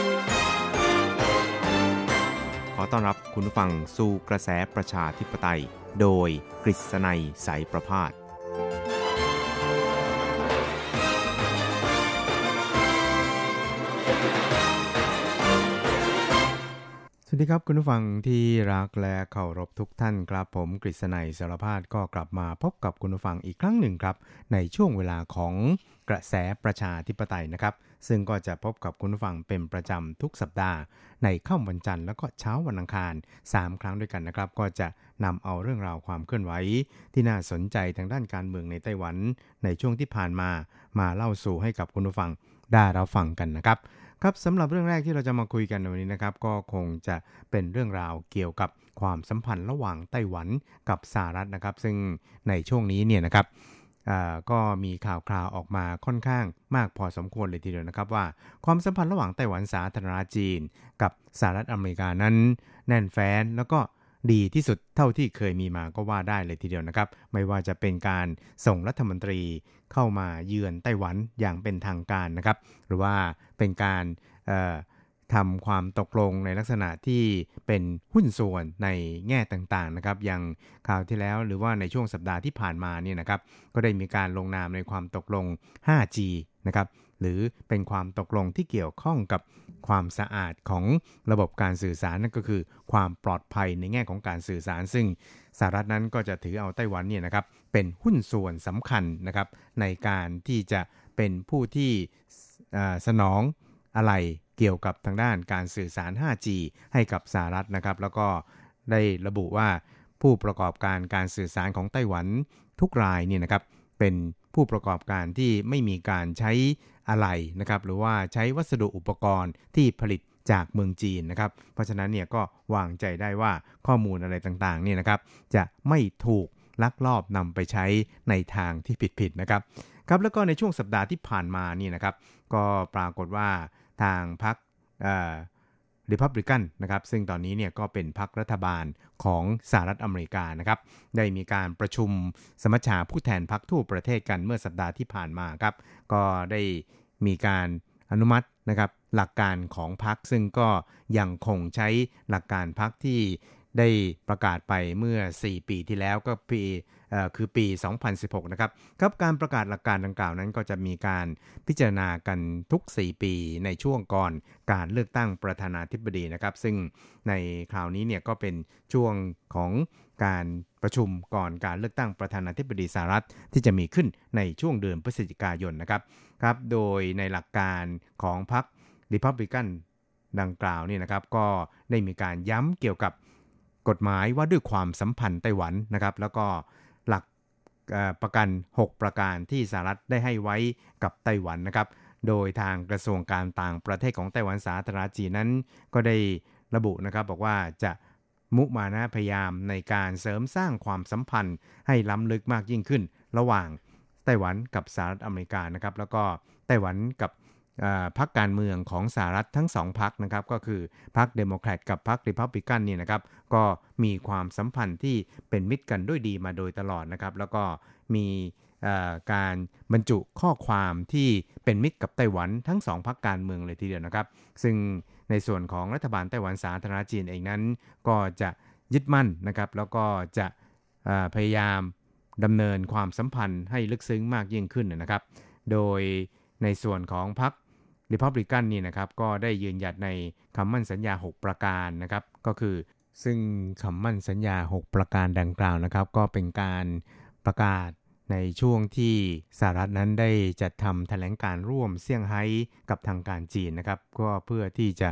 อต้อนรับคุณฟังสู่กระแสประชาธิปไตย โดยกฤษณัยสายประพาสสวัสดีครับคุณผู้ฟังที่รักและเคารพทุกท่านครับ ผมกฤษณัยสารพาดก็กลับมาพบกับคุณผู้ฟังอีกครั้งหนึ่งครับ ในช่วงเวลาของกระแสประชาธิปไตยนะครับ ซึ่งก็จะพบกับคุณผู้ฟังเป็นประจำทุกสัปดาห์ ในค่ำวันจันทร์แล้วก็เช้าวันอังคาร 3 ครั้งด้วยกันนะครับ ก็จะนำเอาเรื่องราวความเคลื่อนไหวที่น่าสนใจทางด้านการเมืองในไต้หวัน ในช่วงที่ผ่านมา มาเล่าสู่ให้กับคุณผู้ฟังได้รับฟังกันนะครับครับสำหรับเรื่องแรกที่เราจะมาคุยกันในวันนี้นะครับ ก็คงจะเป็นเรื่องราวเกี่ยวกับความสัมพันธ์ระหว่างไต้หวันกับสหรัฐนะครับ ซึ่งในช่วงนี้เนี่ยนะครับ ก็มีข่าวคราวออกมาค่อนข้างมากพอสมควรเลยทีเดียวนะครับว่า ความสัมพันธ์ระหว่างไต้หวันสาธารณรัฐจีน กับสหรัฐอเมริกานั้น แน่นแฟ้นแล้วก็ดีที่สุดเท่าที่เคยมีมาก็ว่าได้เลยทีเดียวนะครับ ไม่ว่าจะเป็นการส่งรัฐมนตรีเข้ามาเยือนไต้หวันอย่างเป็นทางการนะครับ หรือว่าเป็นการ ทำความตกลงในลักษณะที่เป็นหุ้นส่วนในแง่ต่างๆนะครับอย่างข่าวที่แล้วหรือว่าในช่วงสัปดาห์ที่ผ่านมาเนี่ยนะครับก็ได้มีการลงนามในความตกลง 5G นะครับหรือเป็นความตกลงที่เกี่ยวข้องกับความสะอาดของระบบการสื่อสารนั่นก็คือ ความปลอดภัยในแง่ของการสื่อสาร ซึ่งสหรัฐนั้นก็จะถือเอาไต้หวันเนี่ยนะครับเป็นหุ้นส่วนสำคัญนะครับในการที่จะเป็นผู้ที่สนองอะไร เกี่ยวกับทางด้านการสื่อสาร 5G ให้กับสหรัฐนะครับ แล้วก็ได้ระบุว่าผู้ประกอบการการสื่อสารของไต้หวันทุกรายเนี่ยนะครับเป็นผู้ประกอบการที่ไม่มีการใช้อะไรนะครับหรือว่าใช้วัสดุอุปกรณ์ที่ผลิตจากเมืองจีนนะครับ เพราะฉะนั้นเนี่ยก็วางใจได้ว่าข้อมูลอะไรต่างๆเนี่ยนะครับ จะไม่ถูกลักลอบนำไปใช้ในทางที่ผิดๆนะครับครับแล้วก็ในช่วงสัปดาห์ที่ผ่านมานี่นะครับ ก็ปรากฏว่า ทางพรรคริพับลิกันนะครับซึ่งตอนนี้เนี่ยก็เป็นพรรครัฐบาลของสหรัฐอเมริกานะครับได้มีการประชุมสมัชชาผู้แทนพรรคทั่วประเทศกันเมื่อสัปดาห์ที่ผ่านมาครับก็ได้มีการอนุมัตินะครับหลักการของพรรคซึ่งก็ยังคงใช้หลักการพรรคที่ได้ประกาศไปเมื่อ 4 ปีที่แล้วก็ปีเอ่อ คือปี 2016 นะครับครับการประกาศหลักการดังกล่าวนั้นก็จะมีการพิจารณากันทุก 4 ปีในช่วงก่อนการเลือกตั้งประธานาธิบดีนะครับ ซึ่งในคราวนี้เนี่ยก็เป็นช่วงของการประชุมก่อนการเลือกตั้งประธานาธิบดีสหรัฐที่จะมีขึ้นในช่วงเดือนพฤศจิกายนนะครับครับ โดยในหลักการของพรรคริพับลิกันดังกล่าวนี่นะครับ ก็ได้มีการย้ำเกี่ยวกับกฎหมายว่าด้วยความสัมพันธ์ไต้หวันนะครับ แล้วก็ ประกัน 6 ประการที่สหรัฐได้ให้ไว้กับไต้หวันนะครับ โดยทางกระทรวงการต่างประเทศของไต้หวันสาธารณจีนนั้น ก็ได้ระบุนะครับบอกว่าจะมุมานะพยายามในการเสริมสร้างความสัมพันธ์ให้ล้ำลึกมากยิ่งขึ้น ระหว่างไต้หวันกับสหรัฐอเมริกานะครับ แล้วก็ไต้หวันกับ พรรคการเมืองของสหรัฐทั้งสองพรรคนะครับ ก็คือพรรคเดโมแครตกับพรรคริพับลิกันเนี่ยนะครับ ก็มีความสัมพันธ์ที่เป็นมิตรกันด้วยดีมาโดยตลอดนะครับ แล้วก็มีการบรรจุข้อความที่เป็นมิตรกับไต้หวันทั้งสองพรรคการเมืองเลยทีเดียวนะครับ ซึ่งในส่วนของรัฐบาลไต้หวันสาธารณจีนเองนั้น ก็จะยึดมั่นนะครับ แล้วก็จะพยายามดำเนินความสัมพันธ์ให้ลึกซึ้งมากยิ่งขึ้นนะครับ โดย ในส่วนของพรรคริพับลิกันนี่นะครับก็ได้ยืนหยัดในคำมั่นสัญญา 6 ประการนะครับก็คือ ซึ่งคำมั่นสัญญา 6 ประการดังกล่าวนะครับ ก็เป็นการประกาศในช่วงที่สหรัฐนั้นได้จัดทำแถลงการร่วมเซี่ยงไฮ้กับทางการจีนนะครับ ก็เพื่อที่จะ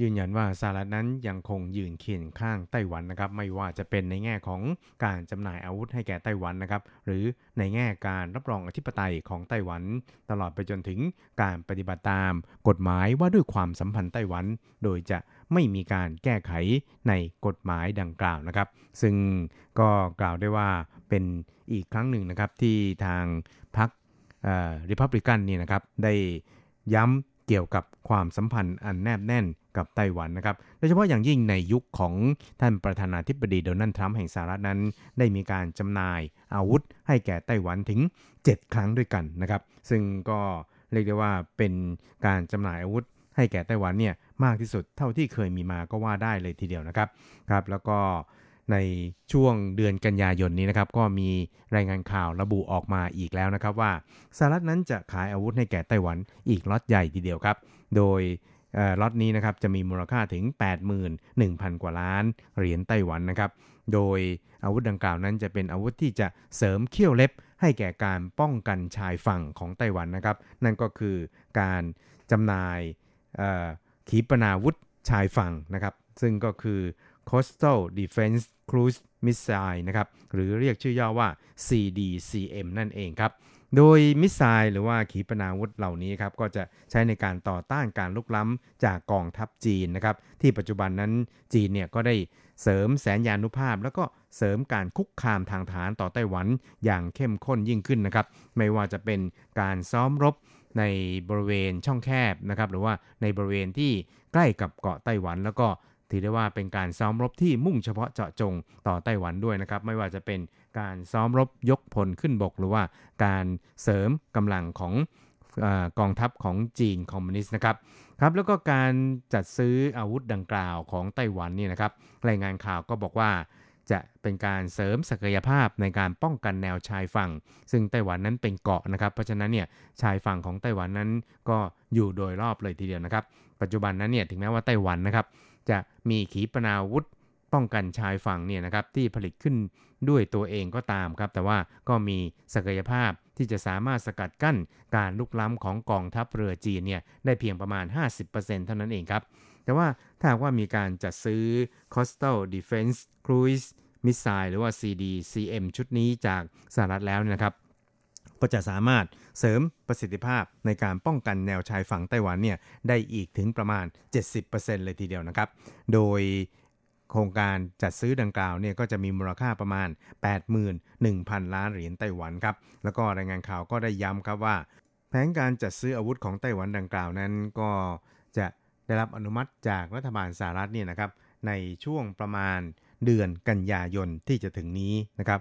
ยืนยันว่าสหรัฐนั้นยังคงยืนเคียงข้างไต้หวันนะครับ ไม่ว่าจะเป็นในแง่ของการจำหน่ายอาวุธให้แก่ไต้หวันนะครับ หรือในแง่การรับรองอธิปไตยของไต้หวัน ตลอดไปจนถึงการปฏิบัติตาม กฎหมายว่าด้วยความสัมพันธ์ไต้หวัน โดยจะไม่มีการแก้ไขในกฎหมายดังกล่าวนะครับ ซึ่งก็กล่าวได้ว่าเป็นอีกครั้งหนึ่งนะครับที่ทางพรรคริพับลิกันนี่นะครับได้ย้ำเกี่ยวกับความสัมพันธ์อันแนบแน่น กับไต้หวันนะครับ โดยเฉพาะอย่างยิ่งในยุคของท่านประธานาธิบดีโดนัลด์ทรัมป์แห่งสหรัฐนั้น ได้มีการจำหน่ายอาวุธให้แก่ไต้หวันถึง 7 ครั้งด้วยกันนะครับ ซึ่งก็เรียกได้ว่าเป็นการจำหน่ายอาวุธให้แก่ไต้หวันเนี่ยมากที่สุดเท่าที่เคยมีมาก็ว่าได้เลยทีเดียวนะครับครับ แล้วก็ในช่วงเดือนกันยายนนี้นะครับ ก็มีรายงานข่าวระบุออกมาอีกแล้วนะครับว่าสหรัฐนั้นจะขายอาวุธให้แก่ไต้หวันอีกล็อตใหญ่ทีเดียวครับ โดย ล็อตนี้นะครับจะมีมูลค่าถึง 81,000 กว่าล้านเหรียญไต้หวันนะครับ โดยอาวุธดังกล่าวนั้นจะเป็นอาวุธที่จะเสริมเขี้ยวเล็บ ให้แก่การป้องกันชายฝั่งของไต้หวันนะครับ นั่นก็คือการจำหน่ายขีปนาวุธชายฝั่งนะครับ ซึ่งก็คือ Coastal Defense Cruise Missile นะครับ หรือเรียกชื่อย่อว่า CDCM นั่นเองครับ โดยมิสไซล์หรือว่าขีปนาวุธเหล่านี้ครับก็จะใช้ในการต่อต้านการลุกล้ำจากกองทัพจีนนะครับที่ปัจจุบันนั้นจีนเนี่ยก็ได้เสริมแสนยานุภาพ แล้วก็เสริมการคุกคามทางฐานต่อไต้หวันอย่างเข้มข้นยิ่งขึ้นนะครับไม่ว่าจะเป็นการซ้อมรบในบริเวณช่องแคบนะครับหรือว่าในบริเวณที่ใกล้กับเกาะไต้หวัน แล้วก็ถือได้ว่าเป็นการซ้อมรบที่มุ่งเฉพาะเจาะจงต่อไต้หวันด้วยนะครับไม่ว่าจะเป็น การซ้อมรบยกพลขึ้นบก หรือว่าการเสริมกำลังของอกองทัพของจีนคอมมิวนิสต์นะครับครับแล้วก็การจัดซื้ออาวุธดังกล่าวของไต้หวันนี่นะครับรายงานข่าวก็บอกว่าจะเป็นการเสริมศักยภาพในการป้องกันแนวชายฝั่ง ซึ่งไต้หวันนั้นเป็นเกาะนะครับ เพราะฉะนั้นเนี่ยชายฝั่งของไต้หวันนั้นก็อยู่โดยรอบเลยทีเดียวนะครับ ปัจจุบันนั้นเนี่ยถึงแม้ว่าไต้หวันนะครับ จะมีขีปนาวุธป้องกันชายฝั่งเนี่ยนะครับที่ผลิตขึ้น ด้วยตัวเองก็ตามครับ แต่ว่าก็มีศักยภาพที่จะสามารถสกัดกั้นการลุกล้ำของกองทัพเรือจีนเนี่ยได้เพียงประมาณ 50%เท่านั้นเองครับ แต่ว่าถ้าว่ามีการจัดซื้อ Coastal Defense Cruise Missile หรือว่า CDCM ชุดนี้จากสหรัฐแล้วนะครับก็จะสามารถเสริมประสิทธิภาพในการป้องกันแนวชายฝั่งไต้หวันเนี่ยได้อีกถึงประมาณ 70%เลยทีเดียวนะครับ โดย โครงการจัดซื้อดังกล่าวเนี่ยก็จะมีมูลค่าประมาณ 81,000 ล้านเหรียญไต้หวันครับ แล้วก็รายงานข่าวก็ได้ย้ำครับว่า แผนการจัดซื้ออาวุธของไต้หวันดังกล่าวนั้น ก็จะได้รับอนุมัติจากรัฐบาลสหรัฐเนี่ยนะครับในช่วงประมาณเดือนกันยายนที่จะถึงนี้นะครับ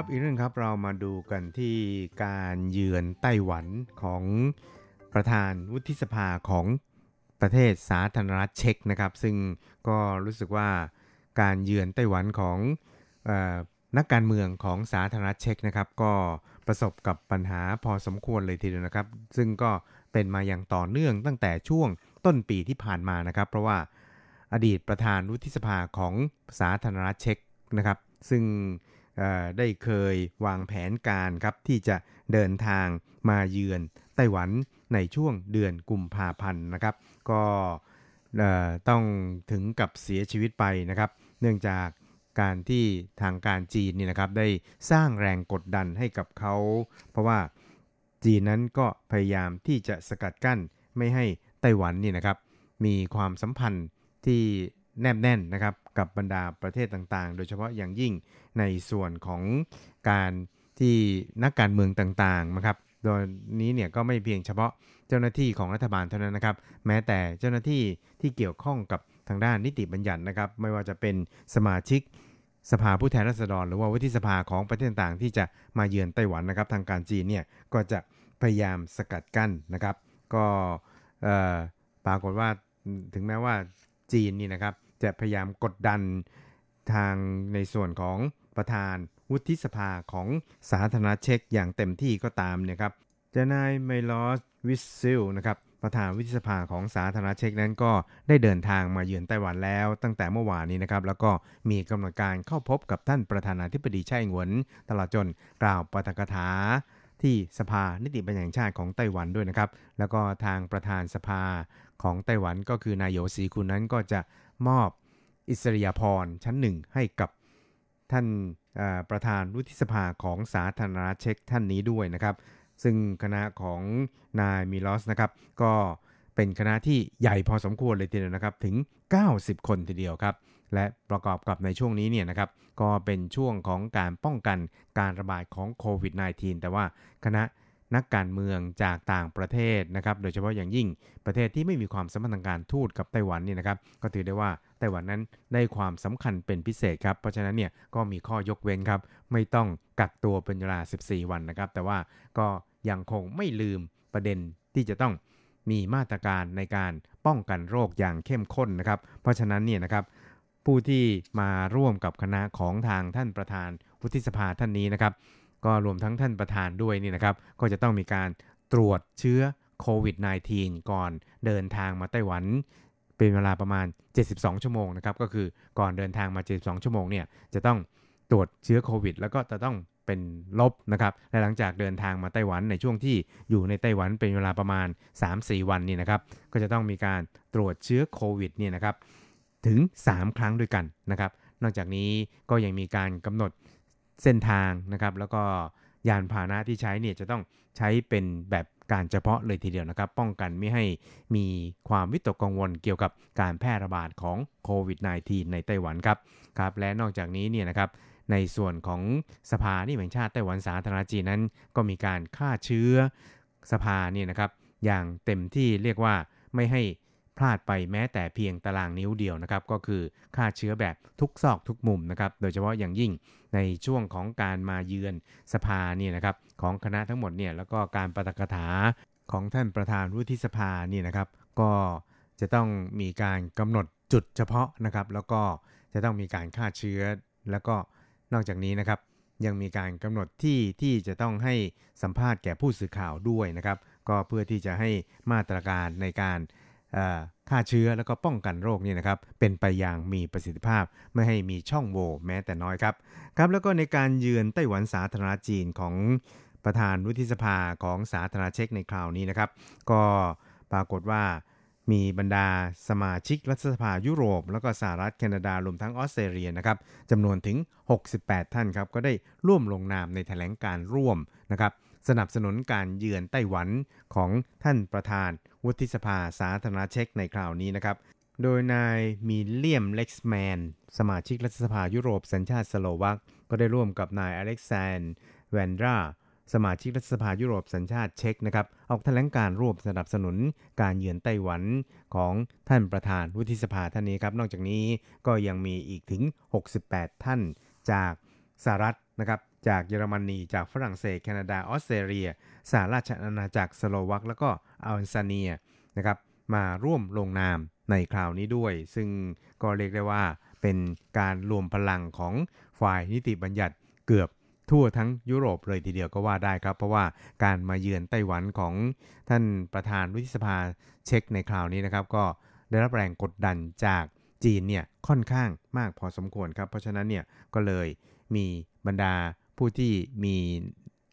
ครับอีกเรื่องครับเรามาดูกันที่การเยือนไต้หวันของประธานวุฒิสภาของประเทศสาธารณรัฐเช็กนะครับ ซึ่งก็รู้สึกว่าการเยือนไต้หวันของอนักการเมืองของสาธารณรัฐเช็กนะครับ ก็ประสบกับปัญหาพอสมควรเลยทีเดียวนะครับ ซึ่งก็เป็นมาอย่างต่อเนื่องตั้งแต่ช่วงต้นปีที่ผ่านมานะครับ เพราะว่าอดีตประธานวุฒิสภาของสาธารณรัฐเช็กนะครับ ซึ่ง ได้เคยวางแผนการครับที่จะเดินทางมาเยือนไต้หวันในช่วงเดือนกุมภาพันธ์นะครับ ก็ต้องถึงกับเสียชีวิตไปนะครับ เนื่องจากการที่ทางการจีนนี่นะครับได้สร้างแรงกดดันให้กับเขา เพราะว่าจีนนั้นก็พยายามที่จะสกัดกั้นไม่ให้ไต้หวันนี่นะครับ มีความสัมพันธ์ที่แนบแน่นนะครับกับบรรดาประเทศต่างๆ โดยเฉพาะอย่างยิ่งในส่วนของการที่นักการเมืองต่างๆนะครับโดยนี้เนี่ยก็ไม่เพียงเฉพาะเจ้าหน้าที่ของรัฐบาลเท่านั้นนะครับ แม้แต่เจ้าหน้าที่ที่เกี่ยวข้องกับทางด้านนิติบัญญัตินะครับ ไม่ว่าจะเป็นสมาชิกสภาผู้แทนราษฎร หรือว่าวุฒิสภาของประเทศต่างๆ ที่จะมาเยือนไต้หวันนะครับ ทางการจีนเนี่ยก็จะพยายามสกัดกั้นนะครับ ก็ปรากฏว่าถึงแม้ว่าจีนนี่นะครับ จะพยายามกดดันทางในส่วนของประธานวุฒิสภาของสาธารณเช็กอย่างเต็มที่ก็ตามเนี่ยครับจะนายไมลอสวิสซิลนะครับประธานวุฒิสภาของสาธารณรัฐเช็กนั้นก็ได้เดินทางมาเยือนไต้หวันแล้ว ตั้งแต่เมื่อวานนี้นะครับแล้วก็มีกำหนดการเข้าพบกับท่านประธานาธิบดีไช่อิงเหวินตลอดจนกล่าวปาฐกถาที่สภานิติบัญญัติแห่งชาติของไต้หวันด้วยนะครับ แล้วก็ทางประธานสภาของไต้หวันก็คือนายโยสีคุณนั้นก็จะ มอบอิสริยาภรณ์ชั้นหนึ่งให้กับท่านประธานวุฒิสภาของสาธารณรัฐเช็กท่านนี้ด้วยนะครับ ซึ่งคณะของนายมิลอสนะครับก็เป็นคณะที่ใหญ่พอสมควรเลยทีเดียวนะครับถึง 90 คนทีเดียวครับ และประกอบกับในช่วงนี้เนี่ยนะครับก็เป็นช่วงของการป้องกันการระบาดของโควิด -19 แต่ว่าคณะ นักการเมืองจากต่างประเทศนะครับ โดยเฉพาะอย่างยิ่งประเทศที่ไม่มีความสัมพันธ์ทางการทูตกับไต้หวันเนี่ยนะครับ ก็ถือได้ว่าไต้หวันนั้นได้ความสำคัญเป็นพิเศษครับ เพราะฉะนั้นเนี่ยก็มีข้อยกเว้นครับ ไม่ต้องกักตัวเป็นเวลา 14 วันนะครับ แต่ว่าก็ยังคงไม่ลืมประเด็นที่จะต้องมีมาตรการในการป้องกันโรคอย่างเข้มข้นนะครับ เพราะฉะนั้นเนี่ยนะครับผู้ที่มาร่วมกับคณะของทางท่านประธานวุฒิสภาท่านนี้นะครับ ก็รวมทั้งท่านประธานด้วยนี่นะครับ ก็จะต้องมีการตรวจเชื้อโควิด -19 ก่อนเดินทางมาไต้หวัน เป็นเวลาประมาณ 72 ชั่วโมงนะครับ ก็คือก่อนเดินทางมา 72 ชั่วโมงเนี่ยจะต้องตรวจเชื้อโควิด แล้วก็จะต้องเป็นลบนะครับ และหลังจากเดินทางมาไต้หวันในช่วงที่อยู่ในไต้หวันเป็นเวลาประมาณ 3-4 วันนี่นะครับ ก็จะต้องมีการตรวจเชื้อโควิดเนี่ยนะครับถึง 3 ครั้งด้วยกันนะครับ นอกจากนี้ก็ยังมีการกำหนด เส้นทางนะครับ แล้วก็ยานพาหนะที่ใช้เนี่ยจะต้องใช้เป็นแบบการเฉพาะเลยทีเดียวนะครับ ป้องกันไม่ให้มีความวิตกกังวลเกี่ยวกับการแพร่ระบาดของโควิด -19 ในไต้หวันครับครับและนอกจากนี้เนี่ยนะครับในส่วนของสภานิติบัญญัติแห่งชาติไต้หวันสาธารณจีนนั้น ก็มีการฆ่าเชื้อสภาเนี่ยนะครับ อย่างเต็มที่เรียกว่าไม่ให้ พลาดไปแม้แต่เพียงตารางนิ้วเดียวนะครับ ก็คือฆ่าเชื้อแบบทุกซอกทุกมุมนะครับ โดยเฉพาะอย่างยิ่งในช่วงของการมาเยือนสภาเนี่ยนะครับของคณะทั้งหมดเนี่ยแล้วก็การปาฐกถาของท่านประธานวุฒิสภานี่นะครับ ก็จะต้องมีการกำหนดจุดเฉพาะนะครับ แล้วก็จะต้องมีการฆ่าเชื้อ แล้วก็นอกจากนี้นะครับ ยังมีการกำหนดที่ที่จะต้องให้สัมภาษณ์แก่ผู้สื่อข่าวด้วยนะครับ ก็เพื่อที่จะให้มาตรการในการ ฆ่าเชื้อแล้วก็ป้องกันโรคนี่นะครับเป็นไปอย่างมีประสิทธิภาพไม่ให้มีช่องโหว่แม้แต่น้อยครับครับ แล้วก็ในการเยือนไต้หวันสาธารณจีนของประธานวุฒิสภาของสาธารณเช็กในคราวนี้นะครับ ก็ปรากฏว่ามีบรรดาสมาชิกรัฐสภายุโรป แล้วก็สหรัฐแคนาดารวมทั้งออสเตรเลียนะครับจำนวนถึง 68 ท่านครับ ก็ได้ร่วมลงนามในแถลงการร่วมนะครับ สนับสนุนการเยือนไต้หวันของท่านประธาน วุฒิสภาสาธารณเช็กในคราวนี้นะครับ โดยนายมีเลียมเล็กซ์แมน สมาชิกรัฐสภายุโรปสัญชาติสโลวักก็ได้ร่วมกับนายอเล็กซานแวนดราสมาชิกรัฐสภายุโรปสัญชาติเช็กนะครับออกแถลงการร่วมสนับสนุนการเยือนไต้หวันของท่านประธานวุฒิสภาท่านนี้ครับ นอกจากนี้ก็ยังมีอีกถึง 68 ท่านจากสหรัฐนะครับ จากเยอรมนี จากฝรั่งเศส แคนาดา ออสเตรเลีย สหราชอาณาจักรสโลวัก แล้วก็อัลซาเนียนะครับมาร่วมลงนามในคราวนี้ด้วย ซึ่งก็เรียกได้ว่าเป็นการรวมพลังของฝ่ายนิติบัญญัติเกือบทั่วทั้งยุโรปเลยทีเดียวก็ว่าได้ครับ เพราะว่าการมาเยือนไต้หวันของท่านประธานวุฒิสภาเช็กในคราวนี้นะครับ ก็ได้รับแรงกดดันจากจีนเนี่ยค่อนข้างมากพอสมควรครับ เพราะฉะนั้นเนี่ยก็เลยมีบรรดา ผู้ที่มี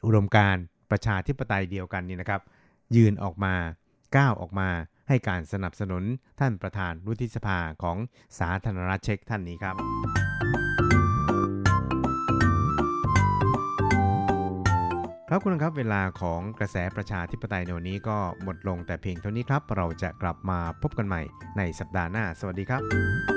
อุดมการประชาธิปไตยเดียวกันนี่นะครับ ยืนออกมาก้าวออกมาให้การสนับสนุนท่านประธานวุฒิสภาของสาธารณรัฐเช็กท่านนี้ครับ ครับคุณครับเวลาของกระแสประชาธิปไตยในวันนี้ก็หมดลงแต่เพียงเท่านี้ครับ เราจะกลับมาพบกันใหม่ในสัปดาห์หน้า สวัสดีครับ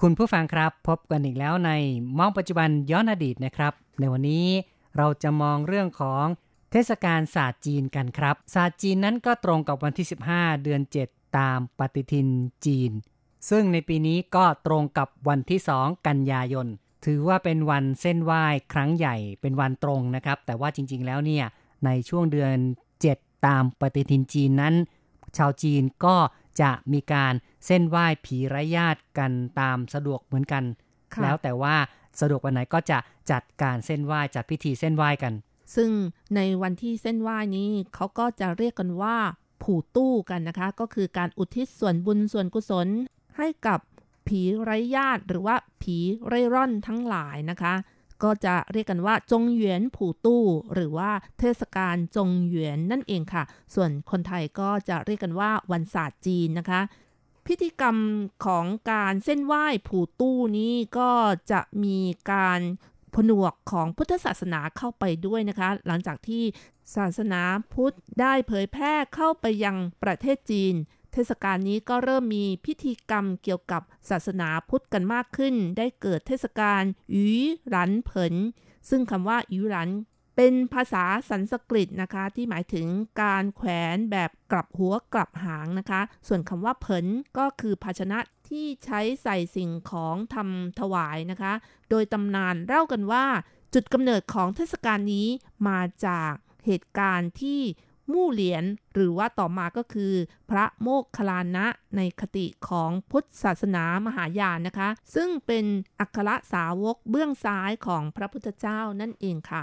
คุณผู้ฟังครับ พบกันอีกแล้วในมองปัจจุบันย้อนอดีตนะครับ ในวันนี้เราจะมองเรื่องของเทศกาลศาสตร์จีนกันครับ ศาสตร์จีนนั้นก็ตรงกับวันที่ 15 เดือน 7 ตามปฏิทินจีน ซึ่งในปีนี้ก็ตรงกับวันที่ 2 กันยายน ถือว่าเป็นวันเส้นไหว้ครั้งใหญ่เป็นวันตรงนะครับ แต่ว่าจริง ๆ แล้วเนี่ยในช่วงเดือน 7 ตามปฏิทินจีนนั้น ชาวจีนก็ จะมีการเส้นไหว้ผีไร้ญาติกันตามสะดวกเหมือนกันค่ะแล้วแต่ว่าสะดวกวันไหนก็จะจัดการเส้นไหว้จัดพิธีเส้นไหว้กัน ซึ่งในวันที่เส้นไหว้นี้เขาก็จะเรียกกันว่าผู่ตู้กันนะคะ ก็คือการอุทิศส่วนบุญส่วนกุศลให้กับผีไร้ญาติหรือว่าผีไร่ร่อนทั้งหลายนะคะ ก็จะเรียกกันว่าจงเหวียนผู่ตู้ หรือว่าเทศกาลจงเหวียนนั่นเองค่ะ ส่วนคนไทยก็จะเรียกกันว่าวันศาสตร์จีนนะคะ พิธีกรรมของการเส้นไหว้ผู่ตู้นี้ก็จะมีการผนวกของพุทธศาสนาเข้าไปด้วยนะคะ หลังจากที่ศาสนาพุทธได้เผยแพร่เข้าไปยังประเทศจีน เทศกาลนี้ก็เริ่มมีพิธีกรรมเกี่ยวกับศาสนาพุทธกันมากขึ้น ได้เกิดเทศกาลยีหรันเผิน ซึ่งคำว่ายีหรัน เป็นภาษาสันสกฤตนะคะ ที่หมายถึงการแขวนแบบกลับหัวกลับหางนะคะ ส่วนคำว่าเผินก็คือภาชนะที่ใช้ใส่สิ่งของทำถวายนะคะ โดยตำนานเล่ากันว่าจุดกำเนิดของเทศกาลนี้มาจากเหตุการณ์ที่ มู่เหรียญหรือว่าต่อมาก็คือ พระโมคคัลลานะในคติของพุทธศาสนามหายานนะคะ ซึ่งเป็นอัครสาวกเบื้องซ้ายของพระพุทธเจ้านั่นเองค่ะ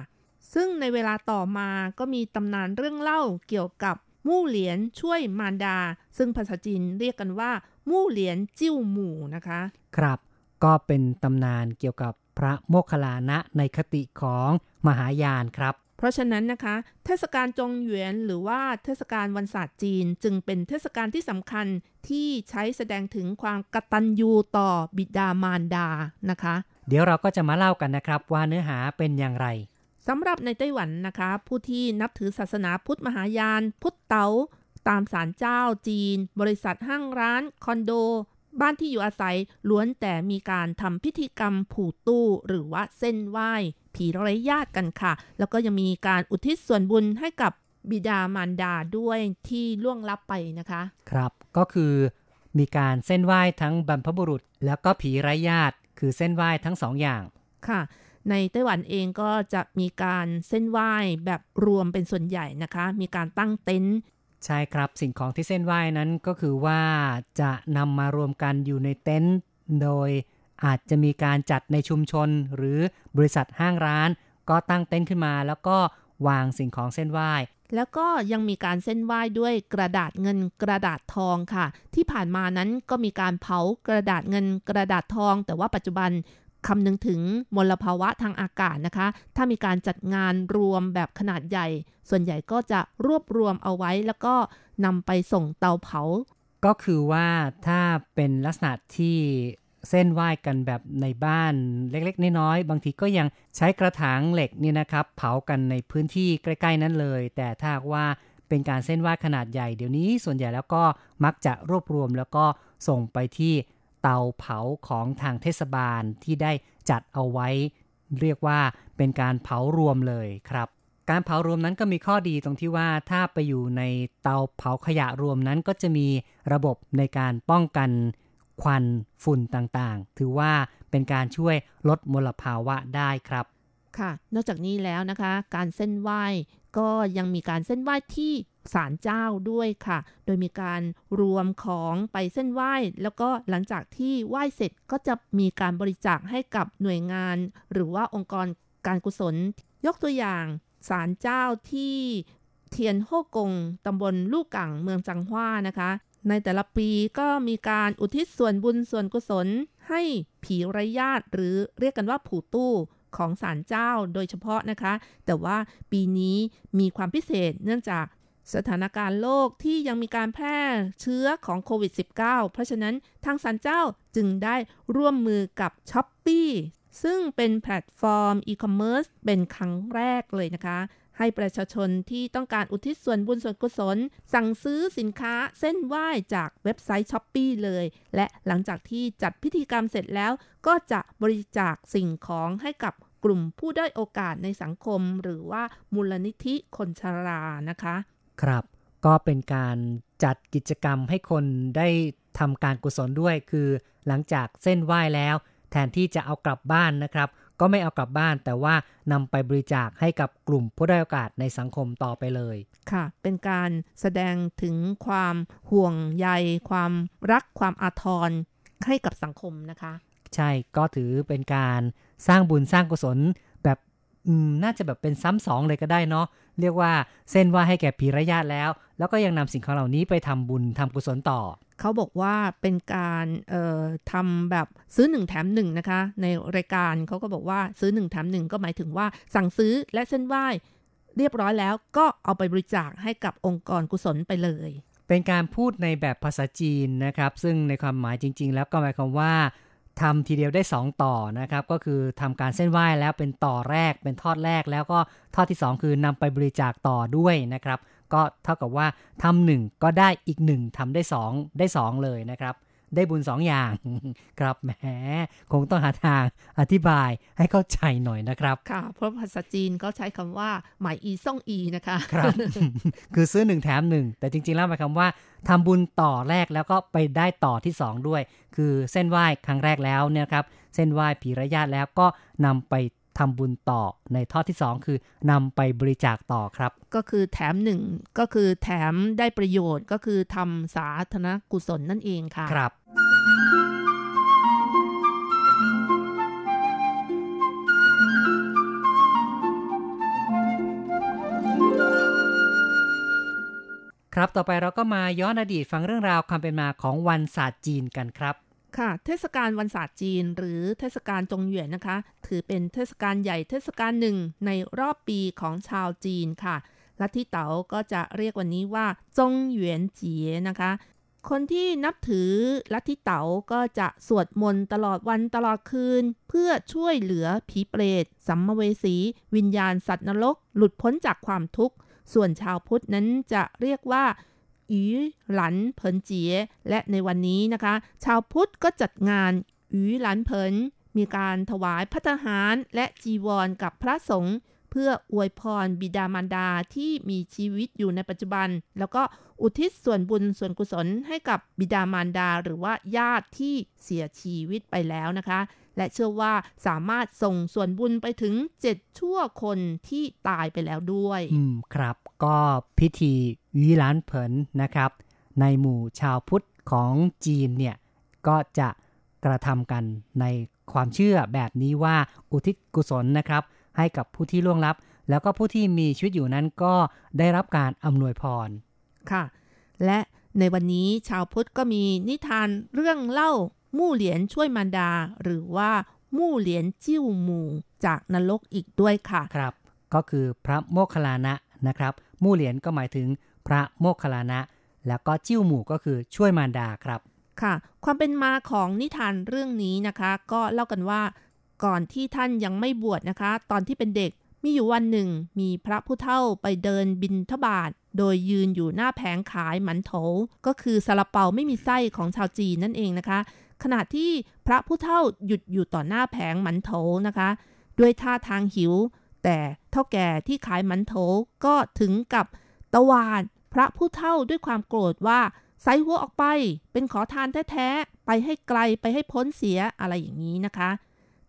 ซึ่งในเวลาต่อมาก็มีตำนานเรื่องเล่าเกี่ยวกับมู่เหรียญช่วยมารดา ซึ่งภาษาจีนเรียกกันว่า มู่เหรียญจิ้วหมู่นะคะ ครับ ก็เป็นตำนานเกี่ยวกับพระโมคคัลลานะในคติของมหายานครับ เพราะฉะนั้นนะคะ เทศกาลจงเหวียนหรือว่าเทศกาลวันศาสตร์จีน จึงเป็นเทศกาลที่สำคัญที่ใช้แสดงถึงความกตัญญูต่อบิดามารดานะคะ เดี๋ยวเราก็จะมาเล่ากันนะครับว่าเนื้อหาเป็นอย่างไรสำหรับในไต้หวันนะคะ ผู้ที่นับถือศาสนาพุทธมหายาน พุทธเต๋าตามศาลเจ้าจีน บริษัทห้างร้าน คอนโด บ้านที่อยู่อาศัยล้วนแต่มีการทำพิธีกรรมผูกตู้ หรือว่าเส้นไหว้ผีไร้ญาติกันค่ะ แล้วก็ยังมีการอุทิศส่วนบุญให้กับบิดามารดาด้วยที่ล่วงลับไปนะคะ ครับก็คือมีการเส้นไหว้ทั้งบรรพบุรุษ แล้วก็ผีไร้ญาติ คือเส้นไหว้ทั้งสองอย่างค่ะ ในไต้หวันเองก็จะมีการเส้นไหว้แบบรวมเป็นส่วนใหญ่นะคะ มีการตั้งเต็นท์ ใช่ครับสิ่งของที่เส้นไหว้นั้นก็คือว่าจะนำมารวมกันอยู่ในเต็นท์โดยอาจจะมีการจัดในชุมชนหรือบริษัทห้างร้าน ก็ตั้งเต็นท์ขึ้นมา แล้วก็วางสิ่งของเส้นไหว้ แล้วก็ยังมีการเส้นไหว้ด้วยกระดาษเงินกระดาษทองค่ะ ที่ผ่านมานั้นก็มีการเผากระดาษเงินกระดาษทอง แต่ว่าปัจจุบัน คำนึงถึงมลภาวะทางอากาศนะคะ ถ้ามีการจัดงานรวมแบบขนาดใหญ่ ส่วนใหญ่ก็จะรวบรวมเอาไว้แล้วก็นำไปส่งเตาเผา ก็คือว่าถ้าเป็นลักษณะที่เส้นไหว้กันแบบในบ้านเล็กๆ น้อยๆ บางทีก็ยังใช้กระถางเหล็กเนี่ยนะครับ เผากันในพื้นที่ใกล้ๆนั้นเลย แต่ถ้าว่าเป็นการเส้นไหว้ขนาดใหญ่เดี๋ยวนี้ส่วนใหญ่แล้วก็มักจะรวบรวมแล้วก็ส่งไปที่ เตาเผาของทางเทศบาลที่ได้จัดเอาไว้ เรียกว่าเป็นการเผารวมเลยครับ การเผารวมนั้นก็มีข้อดีตรงที่ว่าถ้าไปอยู่ในเตาเผาขยะรวมนั้นก็จะมีระบบในการป้องกันควันฝุ่นต่างๆ ถือว่าเป็นการช่วยลดมลภาวะได้ครับ ค่ะ นอกจากนี้แล้วนะคะ การเส้นไหว้ก็ยังมีการเส้นไหว้ที่ ศาลเจ้าด้วยค่ะ โดยมีการรวมของไปเส้นไหว้ แล้วก็หลังจากที่ไหว้เสร็จก็จะมีการบริจาคให้กับหน่วยงาน หรือว่าองค์กรการกุศล ยกตัวอย่างศาลเจ้าที่เทียนโฮกงตำบลลูกกังเมืองจังหว้านะคะ ในแต่ละปีก็มีการอุทิศส่วนบุญส่วนกุศล ให้ผีไร้ญาติหรือเรียกกันว่าผู่ตู้ของศาลเจ้าโดยเฉพาะนะคะ แต่ว่าปีนี้มีความพิเศษเนื่องจาก สถานการณ์โลกที่ยังมีการแพร่เชื้อของโควิด -19 เพราะฉะนั้นทางศาลเจ้าจึงได้ร่วมมือกับ Shopee ซึ่งเป็นแพลตฟอร์มอีคอมเมิร์ซเป็นครั้งแรกเลยนะคะ ให้ประชาชนที่ต้องการอุทิศส่วนบุญส่วนกุศล สั่งซื้อสินค้าเซ่นไหว้จากเว็บไซต์ Shopee เลย และหลังจากที่จัดพิธีกรรมเสร็จแล้ว ก็จะบริจาคสิ่งของให้กับกลุ่มผู้ได้อยโอกาสในสังคม หรือว่ามูลนิธิคนชรานะคะ ครับ ก็เป็นการจัดกิจกรรมให้คนได้ทำการกุศลด้วย คือหลังจากเส้นไหว้แล้ว แทนที่จะเอากลับบ้านนะครับ ก็ไม่เอากลับบ้าน แต่ว่านำไปบริจาคให้กับกลุ่มผู้ได้อยโอกาสในสังคมต่อไปเลย ค่ะ เป็นการแสดงถึงความห่วงใย ความรักความอาทรให้กับสังคมนะคะ ใช่ก็ถือเป็นการสร้างบุญสร้างกุศลแบบ อืมน่าจะแบบเป็นซ้ำสองเลยก็ได้เนาะเรียกว่าเส้นว่าให้แก่ผีระยะแล้ว แล้วก็ยังนำสิ่งของเหล่านี้ไปทำบุญทำกุศลต่อ เขาบอกว่าเป็นการเอ่อทำแบบซื้อหนึ่งแถมหนึ่งนะคะ ในรายการเขาก็บอกว่าซื้อหนึ่งแถมหนึ่งก็หมายถึงว่าสั่งซื้อและเส้นไหว้เรียบร้อยแล้วก็เอาไปบริจาคให้กับองค์กรกุศลไปเลย เป็นการพูดในแบบภาษาจีนนะครับ ซึ่งในความหมายจริง ๆ แล้วก็หมายความว่า ทำทีเดียวได้ 2 ต่อนะครับก็คือทำการเส้นไหว้แล้วเป็นต่อแรกเป็นทอดแรกแล้วก็ทอดที่ 2 คือนำไปบริจาคต่อด้วยนะครับ ก็เท่ากับว่าทำหนึ่งก็ได้อีกหนึ่งทำได้ 2 ได้ 2 เลยนะครับ ได้บุญ2อย่าง ครับแหมคงต้องหาทางอธิบายให้เข้าใจหน่อยนะครับ ค่ะ เพราะภาษาจีนเขาใช้คำว่าหมายอีซ่องอีนะคะ ครับ คือซื้อหนึ่งแถมหนึ่งแต่จริง ๆ แล้วหมายความว่าทำบุญต่อแรกแล้วก็ไปได้ต่อที่2ด้วย คือเส้นไหว้ครั้งแรกแล้วเนี่ยครับ เส้นไหว้ผีระยะแล้วก็นำไป ทำบุญต่อในทอดที่ 2 คือนำไปบริจาคต่อครับ ก็คือแถมหนึ่งก็คือแถมได้ประโยชน์ก็คือทำสาธารณกุศลนั่นเองค่ะครับครับ ต่อไปเราก็มาย้อนอดีตฟังเรื่องราวความเป็นมาของวันศาสตร์จีนกันครับ ค่ะ เทศกาลวันศาสตร์จีน หรือเทศกาลจงเหวียนนะคะ ถือเป็นเทศกาลใหญ่เทศกาลหนึ่งในรอบปีของชาวจีนค่ะลัทธิเต๋าก็จะเรียกวันนี้ว่า จงเหวียนเจียนะคะ คนที่นับถือลัทธิเต๋าก็จะสวดมนต์ตลอดวันตลอดคืน เพื่อช่วยเหลือผีเปรต สัมภเวสี วิญญาณสัตว์นรก หลุดพ้นจากความทุกข์ ส่วนชาวพุทธนั้นจะเรียกว่า อีหลันเผินเจียและในวันนี้นะคะ ชาวพุทธก็จัดงานอีหลันเผินมีการถวายพัตตาหารและจีวรกับพระสงฆ์เพื่ออวยพรบิดามารดาที่มีชีวิตอยู่ในปัจจุบัน แล้วก็อุทิศส่วนบุญส่วนกุศลให้กับบิดามารดาหรือว่าญาติที่เสียชีวิตไปแล้วนะคะ และเชื่อว่าสามารถส่งส่วนบุญไปถึงเจ็ดชั่วคนที่ตายไปแล้วด้วย อืมครับ ก็พิธีวีหลานเผินนะครับ ในหมู่ชาวพุทธของจีนเนี่ยก็จะกระทำกันในความเชื่อแบบนี้ว่าอุทิศกุศลนะครับ ให้กับผู้ที่ล่วงลับ แล้วก็ผู้ที่มีชีวิตอยู่นั้นก็ได้รับการอำนวยพรค่ะ และในวันนี้ชาวพุทธก็มีนิทานเรื่องเล่ามู่เหรียญช่วยมารดา หรือว่ามู่เหรียญจิ้วหมู่จากนรกอีกด้วยค่ะครับ ก็คือพระโมคคัลลานะ นะครับมู่เหรียญก็หมายถึงพระโมคคัลลานะ แล้วก็จิ้วหมู่ก็คือช่วยมารดาครับ ค่ะ ความเป็นมาของนิทานเรื่องนี้นะคะ ก็เล่ากันว่าก่อนที่ท่านยังไม่บวชนะคะ ตอนที่เป็นเด็กมีอยู่วันหนึ่ง มีพระผู้เฒ่าไปเดินบินทบาทโดยยืนอยู่หน้าแผงขายหมันโถ ก็คือซาลาเปาไม่มีไส้ของชาวจีนนั่นเองนะคะ ขณะที่พระผู้เฒ่าหยุดอยู่ต่อหน้าแผงหมันโถนะคะ ด้วยท่าทางหิว แต่เท่าแก่ที่ขายมันโถก็ถึงกับตะวานพระผู้เท่าด้วยความโกรธว่าใส่หัวออกไป เป็นขอทานแท้ๆ ไปให้ไกลไปให้พ้นเสียอะไรอย่างนี้นะคะ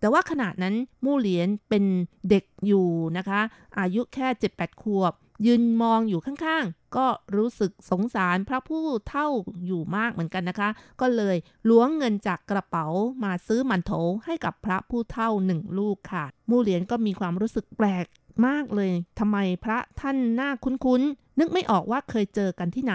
แต่ว่าขณะนั้นมู่เหรียญเป็นเด็กอยู่นะคะ อายุแค่ 7-8 ขวบยืนมองอยู่ข้างๆ ก็รู้สึกสงสารพระผู้เท่าอยู่มากเหมือนกันนะคะ ก็เลยล้วงเงินจากกระเป๋ามาซื้อมันโถให้กับพระผู้เท่าหนึ่งลูกค่ะ มู่เหรียญก็มีความรู้สึกแปลกมากเลยทำไมพระท่านหน้าคุ้นๆ นึกไม่ออกว่าเคยเจอกันที่ไหน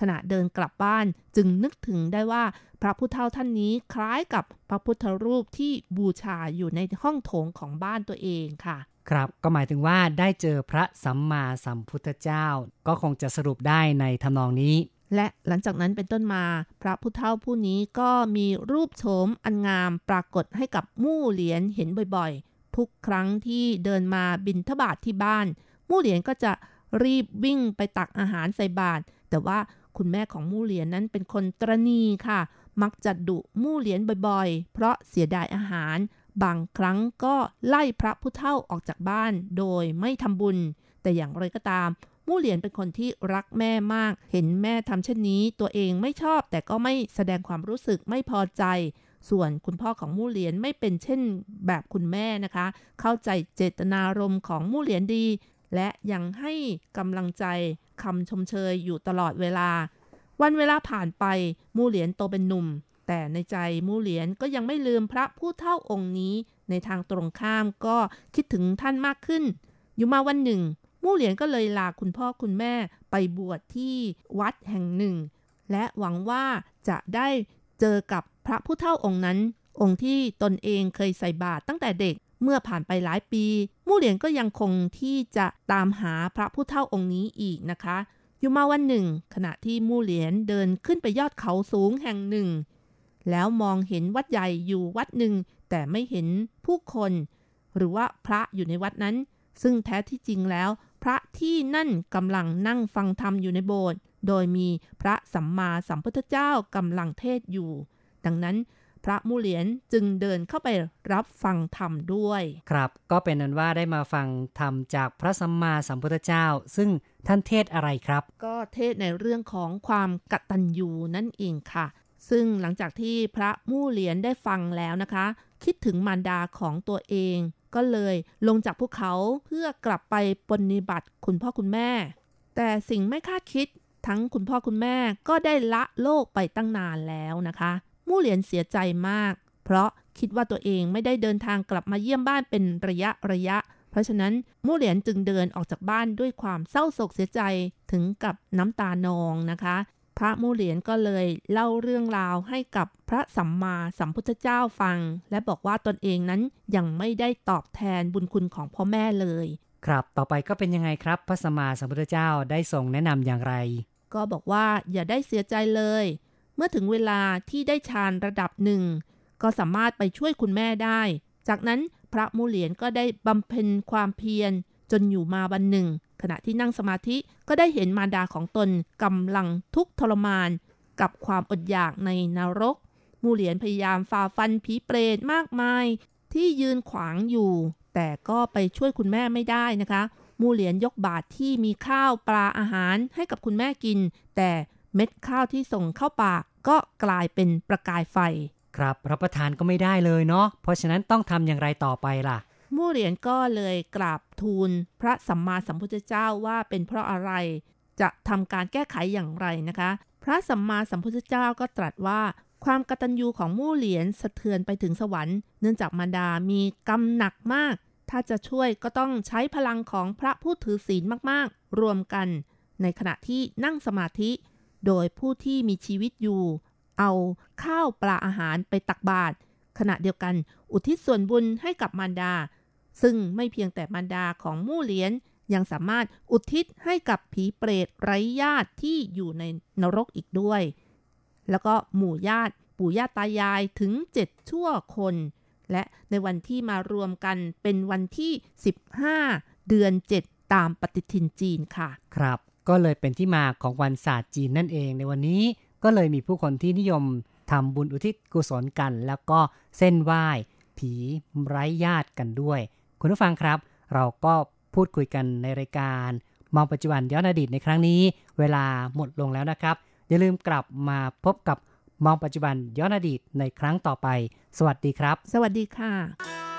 ขณะเดินกลับบ้านจึงนึกถึงได้ว่าพระพุทธเฒ่าท่านนี้คล้ายกับพระพุทธรูปที่บูชาอยู่ในห้องโถงของบ้านตัวเองค่ะ ครับก็หมายถึงว่าได้เจอพระสัมมาสัมพุทธเจ้า ก็คงจะสรุปได้ในทำนองนี้ และหลังจากนั้นเป็นต้นมา พระพุทธเฒ่าผู้นี้ก็มีรูปโฉมอันงามปรากฏให้กับมู่เหรียญเห็นบ่อยๆ ทุกครั้งที่เดินมาบินทบาทที่บ้าน มู่เหรียญก็จะรีบวิ่งไปตักอาหารใส่บาตรแต่ว่าคุณแม่ของมู่เหรียญนั้นเป็นคนตรณีค่ะ มักจะดุมู่เหรียญบ่อยๆ เพราะเสียดายอาหาร บางครั้งก็ไล่พระผู้เฒ่าออกจากบ้านโดยไม่ทำบุญ แต่อย่างไรก็ตาม มู่เหรียญเป็นคนที่รักแม่มาก เห็นแม่ทำเช่นนี้ ตัวเองไม่ชอบแต่ก็ไม่แสดงความรู้สึกไม่พอใจ ส่วนคุณพ่อของมู่เหรียญไม่เป็นเช่นแบบคุณแม่นะคะ เข้าใจเจตนารมณ์ของมู่เหรียญดี และยังให้กำลังใจคำชมเชยอยู่ตลอดเวลา วันเวลาผ่านไปมู่เหรียญโตเป็นหนุ่ม แต่ในใจมู่เหรียญก็ยังไม่ลืมพระผู้เฒ่าองค์นี้ ในทางตรงข้ามก็คิดถึงท่านมากขึ้น อยู่มาวันหนึ่ง มู่เหรียญก็เลยลาคุณพ่อคุณแม่ไปบวชที่วัดแห่งหนึ่ง และหวังว่าจะได้เจอกับพระผู้เฒ่าองค์นั้น องค์ที่ตนเองเคยใส่บาตรตั้งแต่เด็กเมื่อผ่านไปหลายปี มู่เหรียญก็ยังคงที่จะตามหาพระผู้เฒ่าองค์นี้อีกนะคะ อยู่มาวันหนึ่ง ขณะที่มู่เหรียญเดินขึ้นไปยอดเขาสูงแห่งหนึ่ง แล้วมองเห็นวัดใหญ่อยู่วัดหนึ่ง แต่ไม่เห็นผู้คน หรือว่าพระอยู่ในวัดนั้น ซึ่งแท้ที่จริงแล้ว พระที่นั่นกำลังนั่งฟังธรรมอยู่ในโบสถ์โดยมีพระสัมมาสัมพุทธเจ้ากำลังเทศอยู่ ดังนั้นพระมูเหรียญจึงเดินเข้าไปรับฟังธรรมด้วย ครับก็เป็นนั้นว่าได้มาฟังธรรมจากพระสัมมาสัมพุทธเจ้า ซึ่งท่านเทศอะไรครับ ก็เทศในเรื่องของความกตัญญูนั่นเองค่ะ ซึ่งหลังจากที่พระมู่เหรียญได้ฟังแล้วนะคะ คิดถึงมารดาของตัวเอง ก็เลยลงจากภูเขาเพื่อกลับไปปฏิบัติคุณพ่อคุณแม่ แต่สิ่งไม่คาดคิดทั้งคุณพ่อคุณแม่ก็ได้ละโลกไปตั้งนานแล้วนะคะ มู่เหรียญเสียใจมาก เพราะคิดว่าตัวเองไม่ได้เดินทางกลับมาเยี่ยมบ้านเป็นระยะระยะ เพราะฉะนั้นมู่เหรียญจึงเดินออกจากบ้านด้วยความเศร้าโศกเสียใจถึงกับน้ำตานองนะคะ พระมูเหรียญก็เลยเล่าเรื่องราวให้กับพระสัมมาสัมพุทธเจ้าฟัง และบอกว่าตนเองนั้นยังไม่ได้ตอบแทนบุญคุณของพ่อแม่เลย ครับต่อไปก็เป็นยังไงครับ พระสัมมาสัมพุทธเจ้าได้ทรงแนะนำอย่างไร ก็บอกว่าอย่าได้เสียใจเลย เมื่อถึงเวลาที่ได้ฌานระดับหนึ่งก็สามารถไปช่วยคุณแม่ได้ จากนั้นพระมูเหรียญก็ได้บำเพ็ญความเพียรจนอยู่มาวันหนึ่ง ขณะที่นั่งสมาธิก็ได้เห็นมารดาของตนกำลังทุกข์ทรมาน กับความอดอยากในนรก มูเหรียญพยายามฝ่าฟันผีเปรตมากมาย ที่ยืนขวางอยู่ แต่ก็ไปช่วยคุณแม่ไม่ได้นะคะ มูเหรียญยกบาตรที่มีข้าวปลาอาหารให้กับคุณแม่กิน แต่เม็ดข้าวที่ส่งเข้าปากก็กลายเป็นประกายไฟ ครับรับประทานก็ไม่ได้เลยเนาะเพราะฉะนั้นต้องทำอย่างไรต่อไปล่ะ มู่เหรียญก็เลยกราบ ทูลพระสัมมาสัมพุทธเจ้าว่าเป็นเพราะอะไร จะทำการแก้ไขอย่างไรนะคะ พระสัมมาสัมพุทธเจ้าก็ตรัสว่า ความกตัญญูของมู่เหรียญสะเทือนไปถึงสวรรค์เนื่องจากมารดามีกรรมหนักมาก ถ้าจะช่วยก็ต้องใช้พลังของพระผู้ถือศีลมากๆ รวมกัน ในขณะที่นั่งสมาธิ โดยผู้ที่มีชีวิตอยู่ เอาข้าวปลาอาหารไปตักบาตรขณะเดียวกัน อุทิศส่วนบุญให้กับมารดา ซึ่งไม่เพียงแต่มารดาของมู่เหรียญยังสามารถอุทิศให้กับผีเปรตไร้ญาติที่อยู่ในนรกอีกด้วย แล้วก็หมู่ญาติปู่ย่าตายายถึงเจ็ดชั่วคน และในวันที่มารวมกันเป็นวันที่ 15 เดือน 7 ตามปฏิทินจีนค่ะ ครับ ก็เลยเป็นที่มาของวันศาสตร์จีนนั่นเองในวันนี้ก็เลยมีผู้คนที่นิยมทำบุญอุทิศกุศลกัน แล้วก็เส้นไหว้ผีไร้ญาติกันด้วย คุณผู้ฟังครับ เราก็พูดคุยกันในรายการ มองปัจจุบันย้อนอดีตในครั้งนี้ เวลาหมดลงแล้วนะครับ อย่าลืมกลับมาพบกับมองปัจจุบันย้อนอดีตในครั้งต่อไป สวัสดีครับ สวัสดีค่ะ